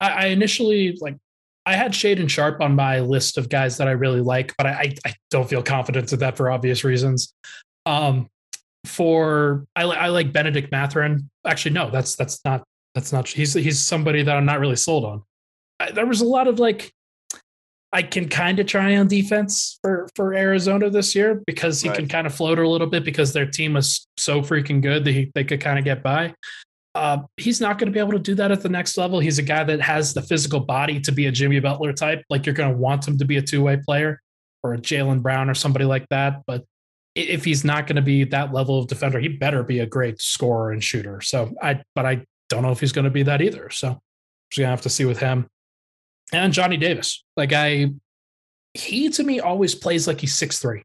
I, I, initially like I had Shaedon Sharpe on my list of guys that I really like, but I, I don't feel confident in that for obvious reasons. Um, for I, I like Bennedict Mathurin. Actually, no, that's that's not that's not. He's he's somebody that I'm not really sold on. I, there was a lot of like I can kind of try on defense for for Arizona this year because he right. can kind of float a little bit because their team was so freaking good that he, they could kind of get by. Uh, he's not going to be able to do that at the next level. He's a guy that has the physical body to be a Jimmy Butler type. Like you're going to want him to be a two way player or a Jaylen Brown or somebody like that. But if he's not going to be that level of defender, he better be a great scorer and shooter. So I, but I don't know if he's going to be that either. So we're going to have to see with him and Johnny Davis. Like I, he to me always plays like he's six three,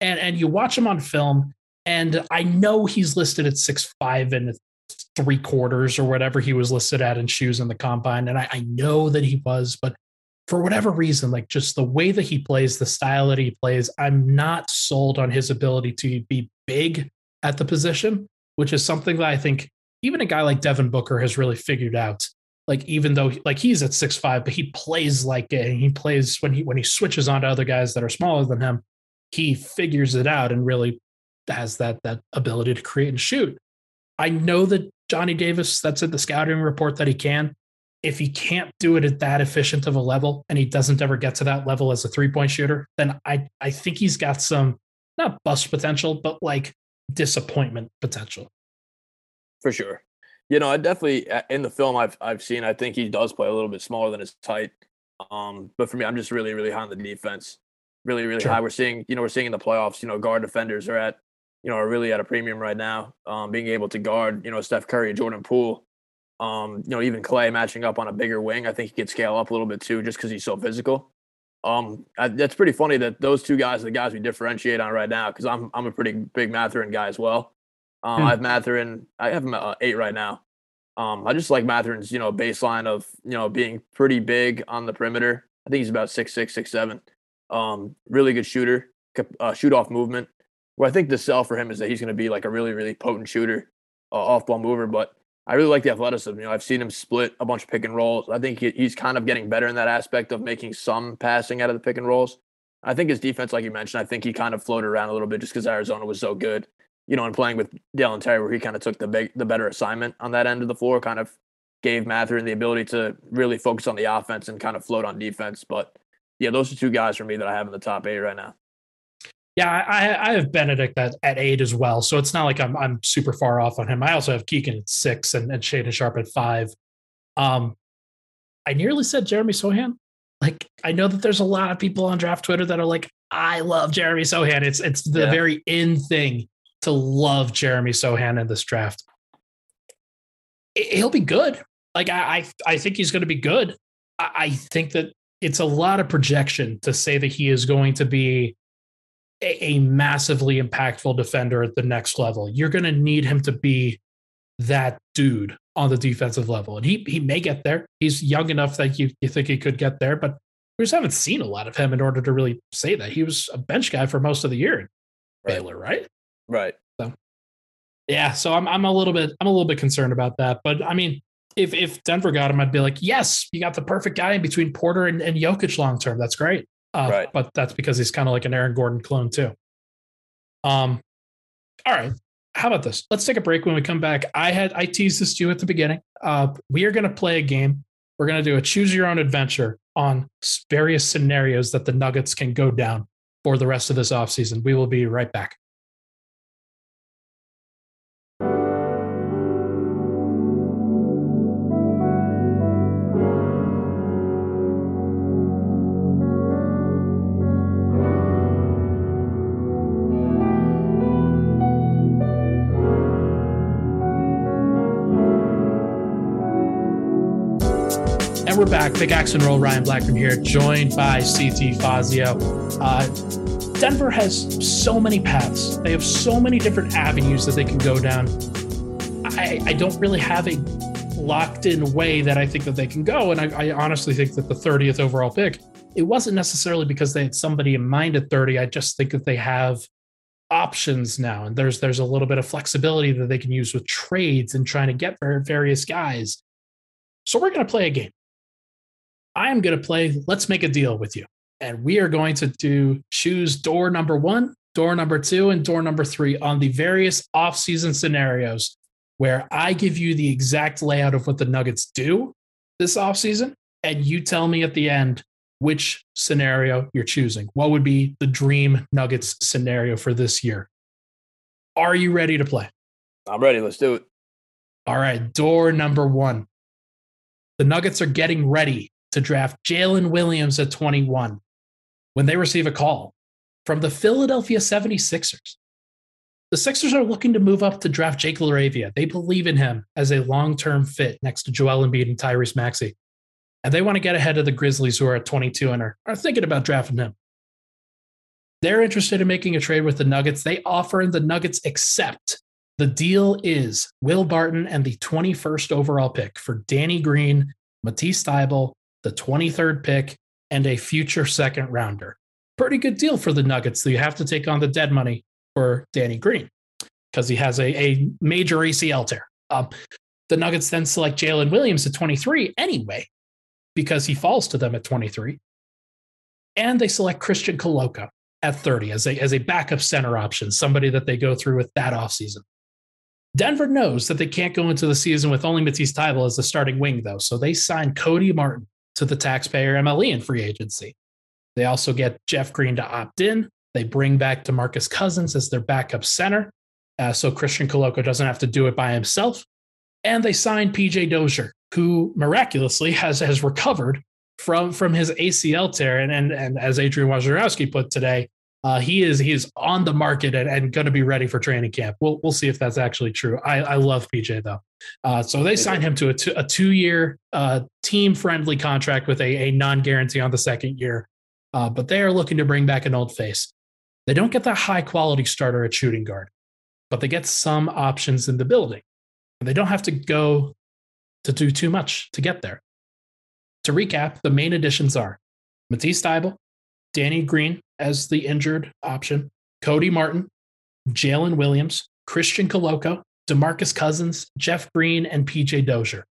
and and you watch him on film, and I know he's listed at six five and three quarters or whatever he was listed at in shoes in the combine, and I, I know that he was, but for whatever reason, like just the way that he plays, the style that he plays, I'm not sold on his ability to be big at the position, which is something that I think even a guy like Devin Booker has really figured out like even though like he's at six five, but he plays like a, he plays when he when he switches on to other guys that are smaller than him, he figures it out and really has that that ability to create and shoot. I know that Johnny Davis, that's in the scouting report that he can. If he can't do it at that efficient of a level and he doesn't ever get to that level as a three point shooter, then I I think he's got some not bust potential, but like disappointment potential. For sure. You know, I definitely uh, in the film I've I've seen. I think he does play a little bit smaller than his height. Um, but for me, I'm just really really high on the defense. Really really sure. high. We're seeing you know we're seeing in the playoffs. You know, guard defenders are at you know are really at a premium right now. Um, being able to guard you know Steph Curry, and Jordan Poole, um, you know even Klay matching up on a bigger wing. I think he could scale up a little bit too, just because he's so physical. Um, I, that's pretty funny that those two guys are the guys we differentiate on right now because I'm I'm a pretty big Mathurin guy as well. Um, hmm. I have Mathurin. I have him at uh, eight right now. Um, I just like Mathurin's, you know, baseline of you know being pretty big on the perimeter. I think he's about six six six seven. Um, really good shooter, uh, shoot off movement. Where I think the sell for him is that he's going to be like a really really potent shooter, uh, off ball mover. But I really like the athleticism. You know, I've seen him split a bunch of pick and rolls. I think he, he's kind of getting better in that aspect of making some passing out of the pick and rolls. I think his defense, like you mentioned, I think he kind of floated around a little bit just because Arizona was so good you know, and playing with Dalen Terry, where he kind of took the big, the better assignment on that end of the floor, kind of gave Mathurin the ability to really focus on the offense and kind of float on defense. But yeah, those are two guys for me that I have in the top eight right now. Yeah, I, I have Bennedict at, at eight as well. So it's not like I'm I'm super far off on him. I also have Keegan at six and, and Shaedon Sharpe at five. Um, I nearly said Jeremy Sochan. Like I know that there's a lot of people on draft Twitter that are like, I love Jeremy Sochan. It's it's the yeah. very in thing to love Jeremy Sochan in this draft. He'll be good. Like I, I, I think he's going to be good. I, I think that it's a lot of projection to say that he is going to be a, a massively impactful defender at the next level. You're going to need him to be that dude on the defensive level, and he he may get there. He's young enough that you you think he could get there, but we just haven't seen a lot of him in order to really say that he was a bench guy for most of the year in right. Baylor, right? Right. So yeah, so I'm I'm a little bit I'm a little bit concerned about that. But I mean, if if Denver got him, I'd be like, yes, you got the perfect guy in between Porter and, and Jokic long term. That's great. Uh, right. But that's because he's kind of like an Aaron Gordon clone too. Um, all right. How about this? Let's take a break. When we come back, I had I teased this to you at the beginning. Uh, we are going to play a game. We're going to do a choose your own adventure on various scenarios that the Nuggets can go down for the rest of this offseason. We will be right back. Back. Pickaxe and Roll, Ryan Blackburn here, joined by CT Fazio. Uh, Denver has so many paths. They have so many different avenues that they can go down. I, I don't really have a locked in way that I think that they can go. And I, I honestly think that the 30th overall pick, it wasn't necessarily because they had somebody in mind at 30. I just think that they have options now and there's there's a little bit of flexibility that they can use with trades and trying to get various guys so we're going to play a game I am going to play Let's Make a Deal with you. And we are going to do choose door number one, door number two, and door number three on the various off-season scenarios where I give you the exact layout of what the Nuggets do this offseason. And you tell me at the end which scenario you're choosing. What would be the dream Nuggets scenario for this year? Are you ready to play? I'm ready. Let's do it. All right. Door number one. The Nuggets are getting ready to draft Jalen Williams at 21 when they receive a call from the Philadelphia 76ers. The Sixers are looking to move up to draft Jake LaRavia. They believe in him as a long term fit next to Joel Embiid and Tyrese Maxey. And they want to get ahead of the Grizzlies, who are at 22 and are, are thinking about drafting him. They're interested in making a trade with the Nuggets. They offer and the Nuggets accept. The deal is Will Barton and the 21st overall pick for Danny Green, Matisse Thybulle, the 23rd pick, and a future second rounder. Pretty good deal for the Nuggets. So you have to take on the dead money for Danny Green because he has a, a major ACL tear. Um, the Nuggets then select Jalen Williams at 23 anyway, because he falls to them at 23. And they select Christian Koloko at 30 as a, as a backup center option, somebody that they go through with that offseason. Denver knows that they can't go into the season with only Matisse Thybulle as the starting wing, though. So they sign Cody Martin to the taxpayer MLE in free agency. They also get Jeff Green to opt in. They bring back DeMarcus Cousins as their backup center. Uh, so Christian Koloko doesn't have to do it by himself. And they signed PJ Dozier, who miraculously has, has recovered from, from his ACL tear. And, and, and as Adrian Wojnarowski put today, uh, he is he is on the market and, and going to be ready for training camp. We'll we'll see if that's actually true. I, I love PJ though. Uh, so they signed him to a, two, a two year uh, team friendly contract with a, a non guarantee on the second year. Uh, but they are looking to bring back an old face. They don't get that high quality starter at shooting guard, but they get some options in the building. They don't have to go to do too much to get there. To recap, the main additions are Matisse Thybulle, Danny Green as the injured option, Cody Martin, Jalen Williams, Christian Koloko, DeMarcus Cousins, Jeff Green, and PJ Dozier.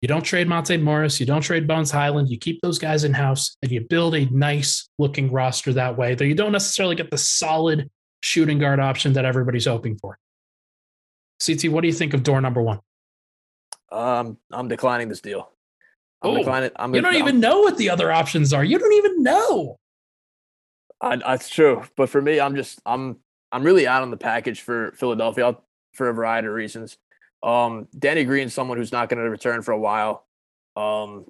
You don't trade Monte Morris, you don't trade Bones Hyland, you keep those guys in house and you build a nice looking roster that way, though you don't necessarily get the solid shooting guard option that everybody's hoping for. CT, what do you think of door number one? Um, I'm declining this deal. I'm oh, declining. I'm, you don't I'm, even know what the other options are. You don't even know. I, that's true, but for me, I'm just I'm I'm really out on the package for Philadelphia for a variety of reasons. Um, Danny Green's someone who's not going to return for a while. Um,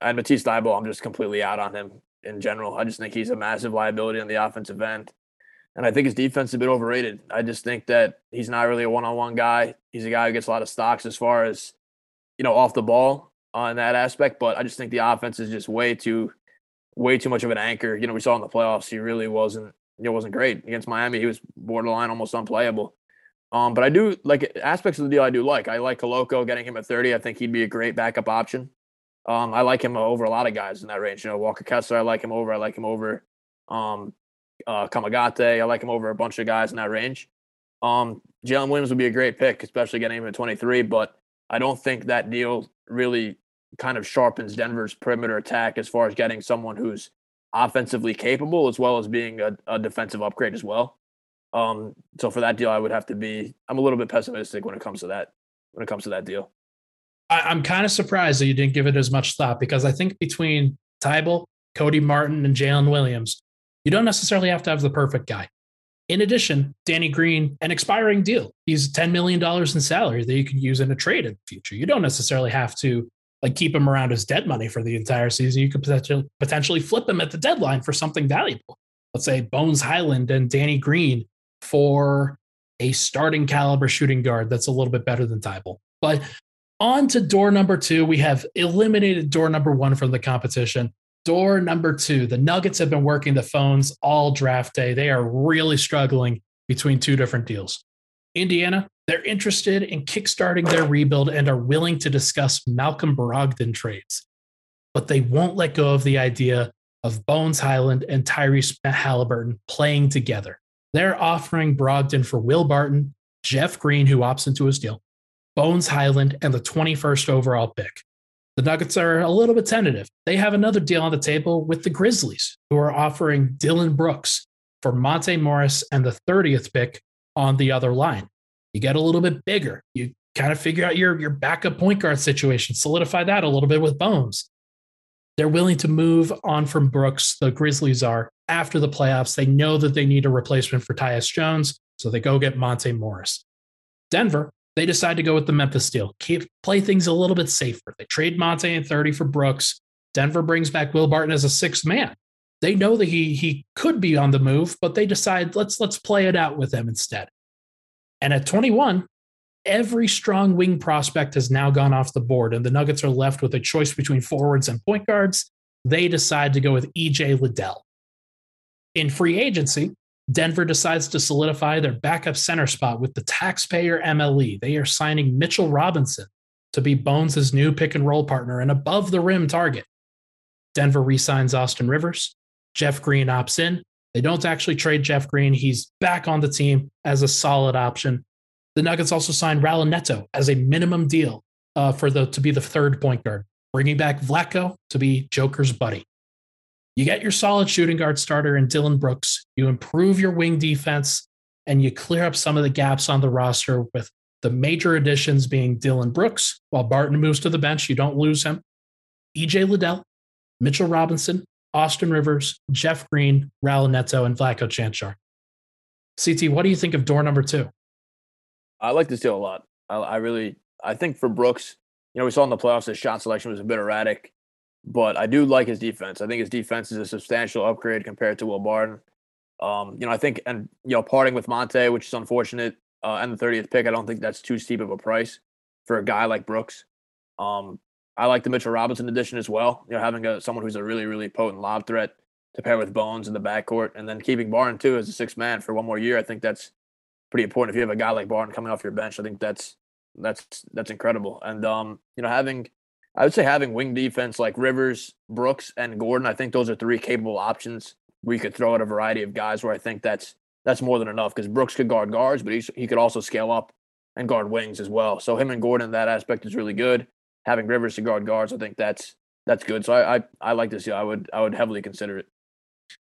and Matisse Thybulle, I'm just completely out on him in general. I just think he's a massive liability on the offensive end. And I think his defense is a bit overrated. I just think that he's not really a one on one guy. He's a guy who gets a lot of stocks as far as, you know, off the ball on that aspect. But I just think the offense is just way too way too much of an anchor. You know, we saw in the playoffs he really wasn't it wasn't great against Miami. He was borderline almost unplayable. Um, but I do like aspects of the deal. I do like. I like Koloko getting him at 30. I think he'd be a great backup option. Um, I like him over a lot of guys in that range. You know, Walker Kessler, I like him over. I like him over um, uh, Kamagate. I like him over a bunch of guys in that range. Um, Jalen Williams would be a great pick, especially getting him at 23. But I don't think that deal really kind of sharpens Denver's perimeter attack as far as getting someone who's offensively capable as well as being a, a defensive upgrade as well. Um, so for that deal, I would have to be. I'm a little bit pessimistic when it comes to that. When it comes to that deal, I, am kind of surprised that you didn't give it as much thought because I think between Thybulle, Cody Martin, and Jalen Williams, you don't necessarily have to have the perfect guy. In addition, Danny Green, an expiring deal. He's $10 million in salary that you can use in a trade in the future. You don't necessarily have to like keep him around as dead money for the entire season. You could potentially potentially flip him at the deadline for something valuable. Let's say Bones Hyland and Danny Green for a starting caliber shooting guard that's a little bit better than Thybulle. But on to door number two. We have eliminated door number one from the competition. Door number two. The Nuggets have been working the phones all draft day. They are really struggling between two different deals. Indiana, they're interested in kickstarting their rebuild and are willing to discuss Malcolm Brogdon trades, but they won't let go of the idea of Bones Hyland and Tyrese Haliburton playing together. They're offering Brogdon for Will Barton, Jeff Green, who opts into his deal, Bones Hyland, and the 21st overall pick. The Nuggets are a little bit tentative. They have another deal on the table with the Grizzlies, who are offering Dillon Brooks for Monte Morris and the 30th pick on the other line. You get a little bit bigger. You kind of figure out your, your backup point guard situation, solidify that a little bit with Bones. They're willing to move on from Brooks, the Grizzlies are, after the playoffs. They know that they need a replacement for Tyus Jones, so they go get Monte Morris. Denver, they decide to go with the Memphis deal, keep play things a little bit safer. They trade Monte and 30 for Brooks. Denver brings back Will Barton as a sixth man. They know that he he could be on the move, but they decide let's let's play it out with him instead. And at 21, every strong wing prospect has now gone off the board, and the Nuggets are left with a choice between forwards and point guards. They decide to go with EJ Liddell. In free agency, Denver decides to solidify their backup center spot with the taxpayer MLE. They are signing Mitchell Robinson to be Bones' new pick and roll partner and above the rim target. Denver re signs Austin Rivers. Jeff Green opts in. They don't actually trade Jeff Green. He's back on the team as a solid option. The Nuggets also signed Raul Neto as a minimum deal uh, for the to be the third point guard, bringing back Vlatko to be Joker's buddy. You get your solid shooting guard starter in Dillon Brooks. You improve your wing defense, and you clear up some of the gaps on the roster with the major additions being Dillon Brooks. While Barton moves to the bench, you don't lose him. EJ Liddell, Mitchell Robinson, Austin Rivers, Jeff Green, Raul Neto, and Vlatko Cancar. CT, what do you think of door number two? I like this deal a lot. I, I, really, I think for Brooks, you know, we saw in the playoffs his shot selection was a bit erratic, but I do like his defense. I think his defense is a substantial upgrade compared to Will Barton. Um, you know, I think, and you know, parting with Monte, which is unfortunate, uh, and the 30th pick, I don't think that's too steep of a price for a guy like Brooks. Um, I like the Mitchell Robinson addition as well. You know, having a, someone who's a really, really potent lob threat to pair with Bones in the backcourt, and then keeping Barton too as a six man for one more year. I think that's pretty important. If you have a guy like Barton coming off your bench, I think that's that's that's incredible. And um, you know, having I would say having wing defense like Rivers, Brooks, and Gordon, I think those are three capable options where you could throw out a variety of guys. Where I think that's that's more than enough because Brooks could guard guards, but he he could also scale up and guard wings as well. So him and Gordon, that aspect is really good. Having Rivers to guard guards, I think that's that's good. So I I, I like this. Yeah, I would I would heavily consider it.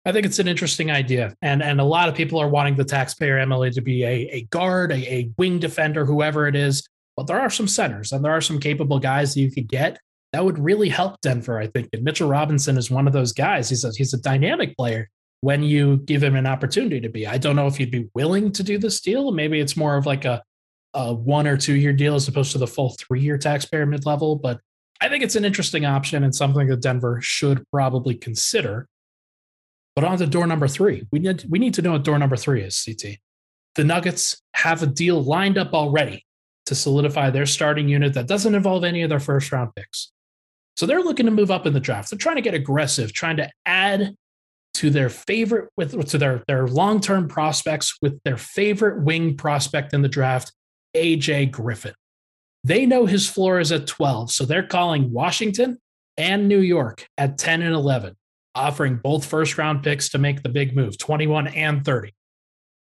I think it's an interesting idea. And and a lot of people are wanting the taxpayer MLE to be a, a guard, a, a wing defender, whoever it is. But there are some centers and there are some capable guys that you could get that would really help Denver, I think. And Mitchell Robinson is one of those guys. He's a, he's a dynamic player when you give him an opportunity to be. I don't know if he'd be willing to do this deal. Maybe it's more of like a, a one or two year deal as opposed to the full three year taxpayer mid level. But I think it's an interesting option and something that Denver should probably consider. But on to door number three. We need we need to know what door number three is, CT. The Nuggets have a deal lined up already to solidify their starting unit that doesn't involve any of their first round picks. So they're looking to move up in the draft. They're trying to get aggressive, trying to add to their favorite with to their their long-term prospects with their favorite wing prospect in the draft, AJ Griffin. They know his floor is at 12, so they're calling Washington and New York at 10 and 11 offering both first round picks to make the big move 21 and 30.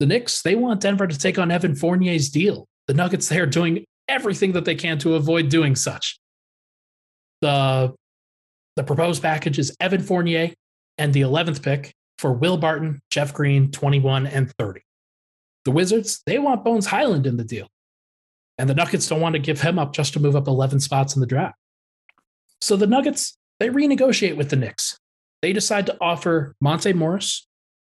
The Knicks, they want Denver to take on Evan Fournier's deal. The Nuggets, they are doing everything that they can to avoid doing such. The, the proposed package is Evan Fournier and the 11th pick for Will Barton, Jeff Green, 21 and 30. The Wizards, they want Bones Hyland in the deal. And the Nuggets don't want to give him up just to move up 11 spots in the draft. So the Nuggets, they renegotiate with the Knicks. They decide to offer Monte Morris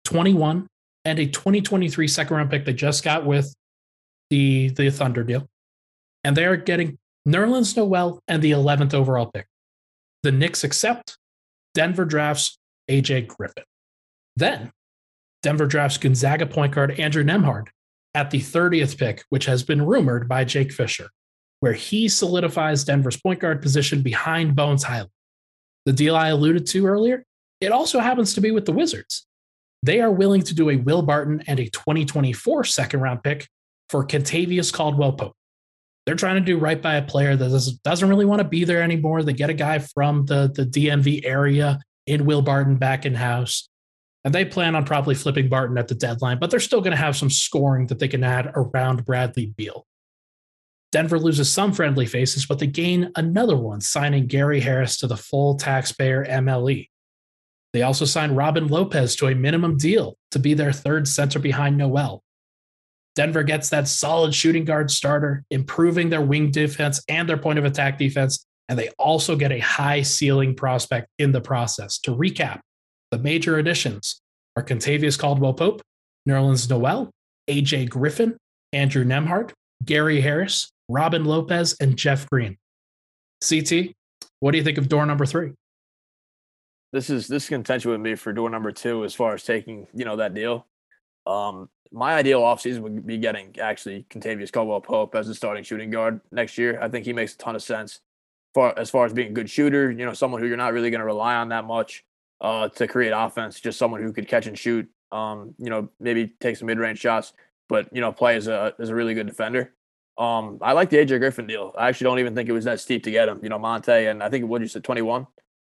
21 and a 2023 second round pick they just got with the, the Thunder deal. And they are getting Nerlens Noel and the 11th overall pick. The Knicks accept. Denver drafts AJ Griffin. Then Denver drafts Gonzaga point guard Andrew Nembhard at the 30th pick, which has been rumored by Jake Fisher, where he solidifies Denver's point guard position behind Bones Hyland. The deal I alluded to earlier, it also happens to be with the Wizards. They are willing to do a Will Barton and a 2024 second round pick for Kentavious Caldwell Pope. They're trying to do right by a player that doesn't really want to be there anymore. They get a guy from the, the DMV area in Will Barton back in house. And they plan on probably flipping Barton at the deadline, but they're still going to have some scoring that they can add around Bradley Beal. Denver loses some friendly faces, but they gain another one, signing Gary Harris to the full taxpayer MLE. They also signed Robin Lopez to a minimum deal to be their third center behind Noel. Denver gets that solid shooting guard starter, improving their wing defense and their point of attack defense, and they also get a high ceiling prospect in the process. To recap, the major additions are Kentavious Caldwell Pope, Nerlens Noel, AJ Griffin, Andrew Nembhard, Gary Harris, Robin Lopez, and Jeff Green. CT, what do you think of door number three? This is this is contention with me for door number two as far as taking, you know, that deal. Um, my ideal offseason would be getting actually Kentavious Caldwell Pope as a starting shooting guard next year. I think he makes a ton of sense far as far as being a good shooter, you know, someone who you're not really going to rely on that much uh, to create offense. Just someone who could catch and shoot. Um, you know, maybe take some mid range shots, but you know, play as a as a really good defender. Um, I like the AJ Griffin deal. I actually don't even think it was that steep to get him. You know, Monte and I think what you said 21,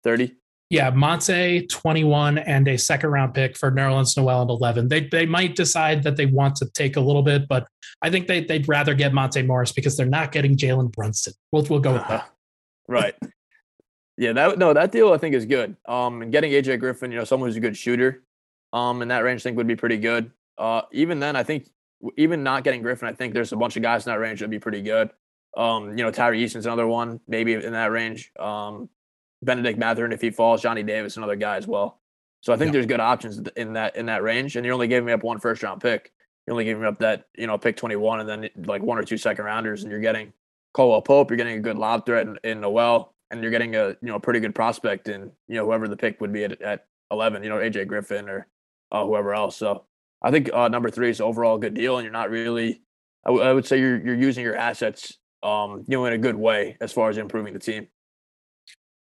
30. Yeah, Monte 21 and a second round pick for Nerlens Noel at 11. They they might decide that they want to take a little bit, but I think they they'd rather get Monte Morris because they're not getting Jalen Brunson. We'll we'll go with that. right. Yeah, that no, that deal I think is good. Um, and getting AJ Griffin, you know, someone who's a good shooter, um, in that range, I think would be pretty good. Uh, even then, I think even not getting Griffin, I think there's a bunch of guys in that range that'd be pretty good. Um, you know, Tari Eason's another one, maybe in that range. Um, Bennedict Mathurin if he falls, Johnny Davis, another guy as well. So I think yeah. there's good options in that in that range. And you're only giving me up one first round pick. You're only giving me up that you know pick 21 and then like one or two second rounders, and you're getting Caldwell Pope. You're getting a good lob threat in, in Noel and you're getting a you know a pretty good prospect in you know whoever the pick would be at, at 11 you know aj griffin or uh, whoever else. So i think uh, number three is overall a good deal and you're not really I, w- I would say you're, you're using your assets um you know in a good way as far as improving the team.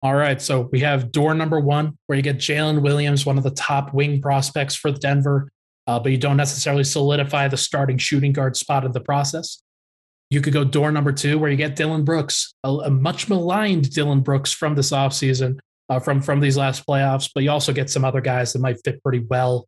All right so we have door number one where you get jalen williams one of the top wing prospects for denver uh, but you don't necessarily solidify the starting shooting guard spot in the process you could go door number two, where you get Dillon Brooks, a, a much maligned Dillon Brooks from this offseason, uh, from, from these last playoffs, but you also get some other guys that might fit pretty well.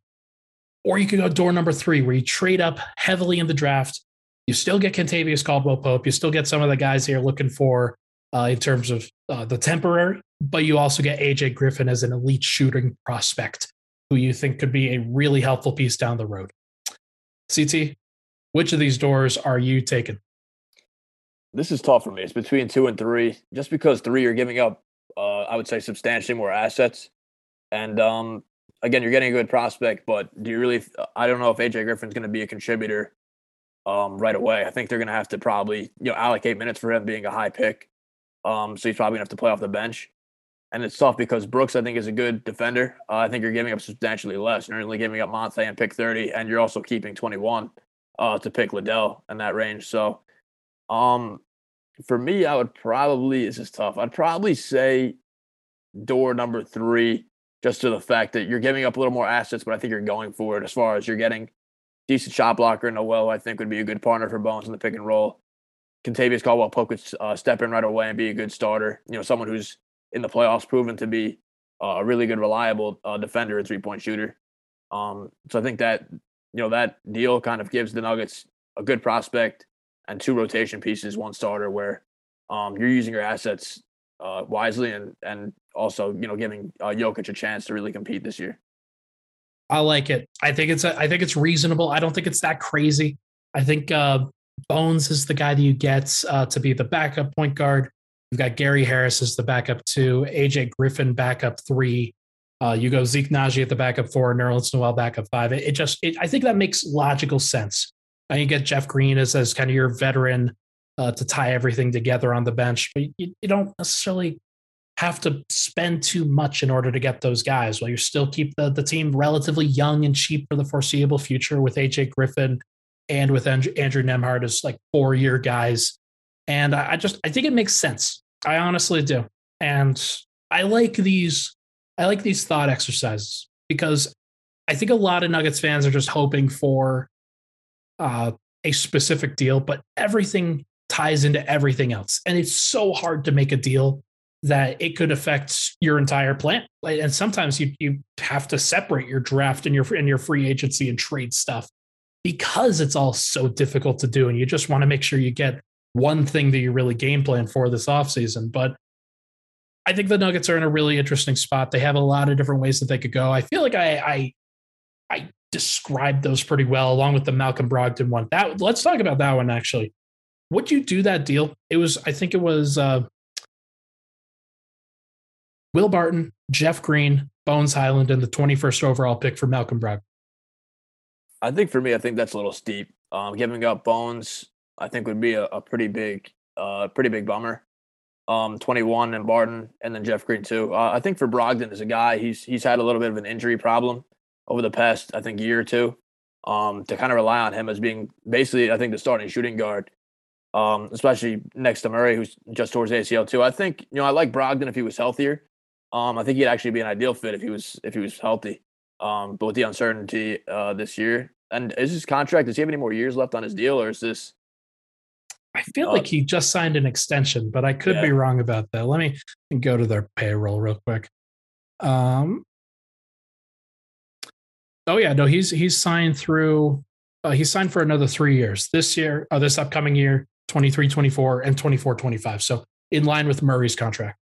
Or you could go door number three, where you trade up heavily in the draft. You still get Kentavious Caldwell Pope. You still get some of the guys here looking for uh, in terms of uh, the temporary, but you also get AJ Griffin as an elite shooting prospect who you think could be a really helpful piece down the road. CT, which of these doors are you taking? This is tough for me. It's between two and three, just because three you're giving up, uh, I would say substantially more assets, and um, again you're getting a good prospect. But do you really? I don't know if AJ Griffin's going to be a contributor um, right away. I think they're going to have to probably you know allocate minutes for him being a high pick. Um, so he's probably going to have to play off the bench. And it's tough because Brooks, I think, is a good defender. Uh, I think you're giving up substantially less. You're only giving up Monte and pick 30, and you're also keeping 21 uh, to pick Liddell in that range. So um, for me, I would probably this is tough. I'd probably say door number three, just to the fact that you're giving up a little more assets, but I think you're going for it as far as you're getting decent shot blocker. And Noel, I think, would be a good partner for Bones in the pick and roll. Kentavious Caldwell Pope could uh, step in right away and be a good starter. You know, someone who's in the playoffs proven to be uh, a really good, reliable uh, defender and three point shooter. Um, so I think that you know that deal kind of gives the Nuggets a good prospect and two rotation pieces, one starter, where um, you're using your assets uh, wisely and and also you know giving uh, Jokic a chance to really compete this year. I like it. I think it's a, I think it's reasonable. I don't think it's that crazy. I think uh, Bones is the guy that you get uh, to be the backup point guard. You've got Gary Harris as the backup two, AJ Griffin backup three. Uh, you go Zeke Nnaji at the backup four, Nerlens Noel backup five. It, it just, it, I think that makes logical sense. And you get Jeff Green as, as kind of your veteran uh, to tie everything together on the bench, but you, you don't necessarily have to spend too much in order to get those guys. While you still keep the, the team relatively young and cheap for the foreseeable future with AJ Griffin and with Andrew, Andrew Nembhard as like four year guys. And I, I just I think it makes sense. I honestly do. And I like these I like these thought exercises because I think a lot of Nuggets fans are just hoping for uh, a specific deal, but everything ties into everything else. And it's so hard to make a deal that it could affect your entire plan. And sometimes you you have to separate your draft and your and your free agency and trade stuff because it's all so difficult to do. And you just want to make sure you get one thing that you really game plan for this offseason. But I think the Nuggets are in a really interesting spot. They have a lot of different ways that they could go. I feel like I I, I described those pretty well, along with the Malcolm Brogdon one. That let's talk about that one actually. Would you do that deal? It was, I think it was uh, Will Barton, Jeff Green, Bones Hyland, and the 21st overall pick for Malcolm Brogdon. I think for me, I think that's a little steep. Um, giving up Bones, I think would be a, a pretty big, uh, pretty big bummer. Um, 21 and Barton, and then Jeff Green too. Uh, I think for Brogdon as a guy, he's he's had a little bit of an injury problem over the past, I think, year or two. Um, to kind of rely on him as being basically, I think, the starting shooting guard, um, especially next to Murray, who's just towards ACL too. I think you know I like Brogdon if he was healthier. Um, I think he'd actually be an ideal fit if he was if he was healthy. Um, but with the uncertainty uh, this year, and is his contract? Does he have any more years left on his deal, or is this? I feel uh, like he just signed an extension, but I could yeah. be wrong about that. Let me go to their payroll real quick. Um. Oh yeah, no, he's he's signed through. Uh, he's signed for another three years. This year, uh, this upcoming year, 23, 24, and 24, 25. So in line with Murray's contract.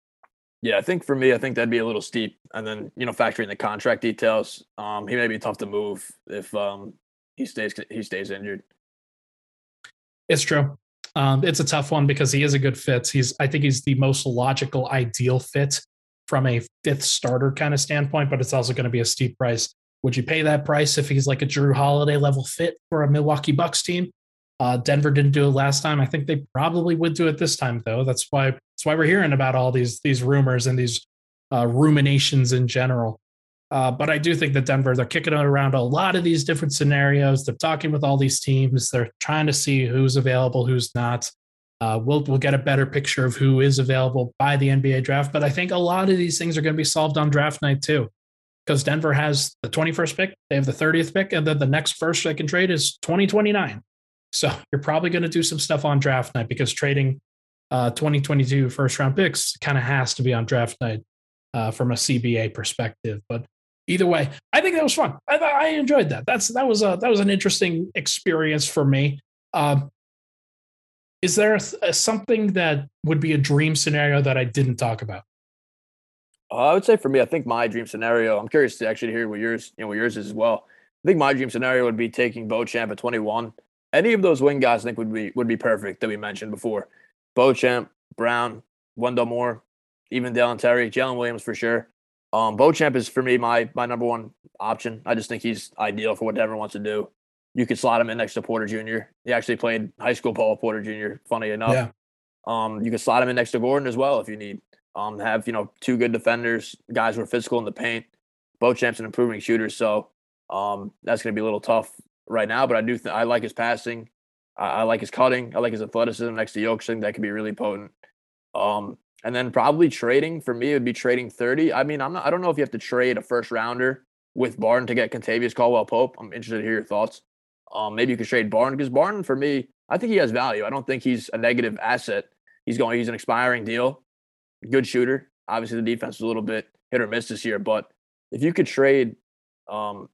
Yeah, I think for me, I think that'd be a little steep. And then, you know, factoring the contract details, um, he may be tough to move if um, he stays he stays injured. It's true. Um, it's a tough one because he is a good fit. He's I think he's the most logical, ideal fit from a fifth starter kind of standpoint, but it's also going to be a steep price. Would you pay that price if he's like a Jrue Holiday level fit for a Milwaukee Bucks team? Uh, Denver didn't do it last time. I think they probably would do it this time, though. That's why that's why we're hearing about all these these rumors and these uh, ruminations in general. Uh, but I do think that Denver they're kicking around a lot of these different scenarios. They're talking with all these teams. They're trying to see who's available, who's not. Uh, we'll we'll get a better picture of who is available by the NBA draft. But I think a lot of these things are going to be solved on draft night too, because Denver has the 21st pick, they have the 30th pick, and then the next first they can trade is 2029. So you're probably going to do some stuff on draft night because trading uh, 2022 first round picks kind of has to be on draft night uh, from a CBA perspective. But either way, I think that was fun. I, I enjoyed that. That's that was a that was an interesting experience for me. Um, is there a, a, something that would be a dream scenario that I didn't talk about? Uh, I would say for me, I think my dream scenario. I'm curious to actually hear what yours, you know, what yours is as well. I think my dream scenario would be taking Beauchamp at 21 any of those wing guys I think would be would be perfect that we mentioned before. Beauchamp, Brown, Wendell Moore, even Dalen Terry, Jalen Williams for sure. Um, Beauchamp is for me my my number one option. I just think he's ideal for what Denver wants to do. You could slot him in next to Porter Jr. He actually played high school ball Porter Jr. Funny enough. Yeah. Um, you could slot him in next to Gordon as well if you need. Um, have you know two good defenders, guys who are physical in the paint. Beauchamp's an improving shooter, so um, that's going to be a little tough right now, but I do th- I like his passing. I, I, like his cutting. I like his athleticism next to Yoke. that could be really potent. Um, and then probably trading for me would be trading 30. I mean, I'm not I don't know if you have to trade a first rounder with Barton to get Kentavious Caldwell Pope. I'm interested to hear your thoughts. Um, maybe you could trade Barton because Barton for me, I think he has value. I don't think he's a negative asset. He's going, he's an expiring deal, good shooter. Obviously, the defense is a little bit hit or miss this year, but if you could trade um,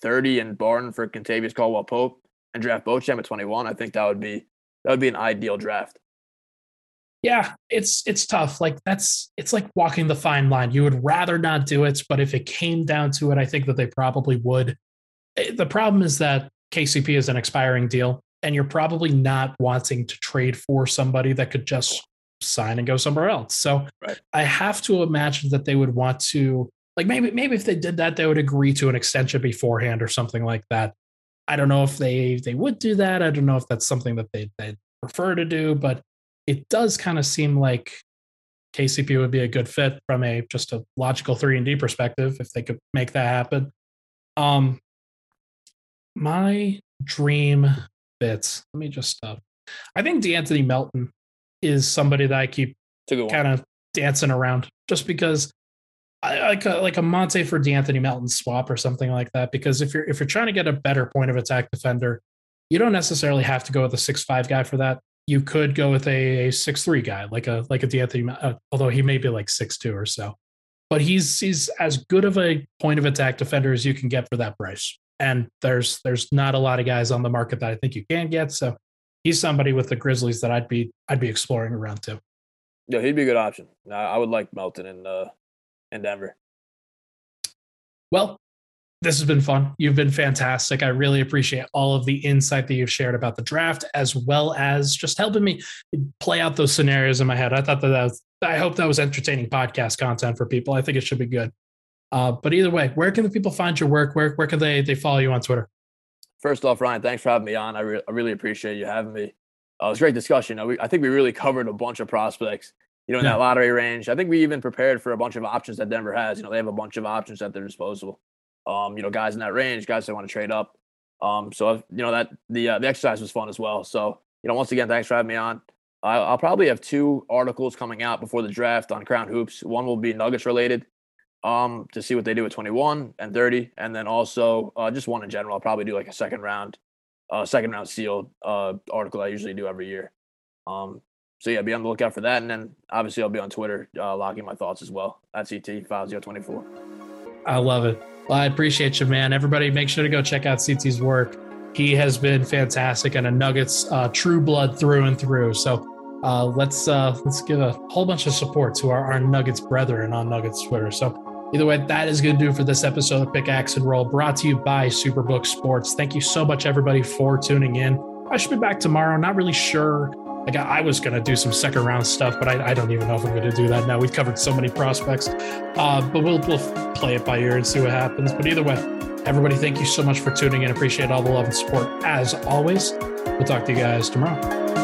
30 and Barton for Kentavious Caldwell Pope and draft Beauchamp at 21, I think that would be that would be an ideal draft. Yeah, it's it's tough. Like that's it's like walking the fine line. You would rather not do it, but if it came down to it, I think that they probably would. Eh, the problem is that KCP is an expiring deal, and you're probably not wanting to trade for somebody that could just sign and go somewhere else. So right. I have to imagine that they would want to like maybe maybe if they did that, they would agree to an extension beforehand or something like that. I don't know if they they would do that. I don't know if that's something that they they prefer to do, but it does kind of seem like KCP would be a good fit from a just a logical three and D perspective if they could make that happen. Um, my dream fits. Let me just. Uh, I think De'Anthony Melton is somebody that I keep kind of dancing around, just because I like a, like a Monte for De'Anthony Melton swap or something like that. Because if you're if you're trying to get a better point of attack defender, you don't necessarily have to go with a six five guy for that you could go with a, a six three guy like a like a De'Anthony, uh, although he may be like six two or so. But he's he's as good of a point of attack defender as you can get for that price. And there's there's not a lot of guys on the market that I think you can get. So he's somebody with the Grizzlies that I'd be I'd be exploring around too. Yeah, he'd be a good option. I would like Melton in uh in Denver. Well, this has been fun. You've been fantastic. I really appreciate all of the insight that you've shared about the draft, as well as just helping me play out those scenarios in my head. I thought that, that was, I hope that was entertaining podcast content for people. I think it should be good. Uh, but either way, where can the people find your work? Where where can they they follow you on Twitter? First off, Ryan, thanks for having me on. I, re- I really appreciate you having me. Uh, it was a great discussion. I, we, I think we really covered a bunch of prospects. You know, in yeah. that lottery range. I think we even prepared for a bunch of options that Denver has. You know, they have a bunch of options at their disposal um, you know, guys in that range, guys that want to trade up. Um, so you know that the uh, the exercise was fun as well. So you know, once again, thanks for having me on. I'll, I'll probably have two articles coming out before the draft on CrownHoops. One will be Nuggets related, um, to see what they do at 21 and 30, and then also uh, just one in general. I'll probably do like a second round, uh, second round sealed uh, article I usually do every year. Um, so yeah, be on the lookout for that, and then obviously I'll be on Twitter uh, logging my thoughts as well at CTFazio24. I love it. Well, I appreciate you, man. Everybody, make sure to go check out CT's work. He has been fantastic and a Nuggets uh, true blood through and through. So uh, let's uh, let's give a whole bunch of support to our, our Nuggets brethren on Nuggets Twitter. So either way, that is going to do for this episode of Pickaxe and Roll, brought to you by Superbook Sports. Thank you so much, everybody, for tuning in. I should be back tomorrow. Not really sure like I was going to do some second round stuff, but I, I, don't even know if I'm going to do that now. We've covered so many prospects, uh, but we'll, we'll play it by ear and see what happens. But either way, everybody, thank you so much for tuning in. Appreciate all the love and support as always. We'll talk to you guys tomorrow.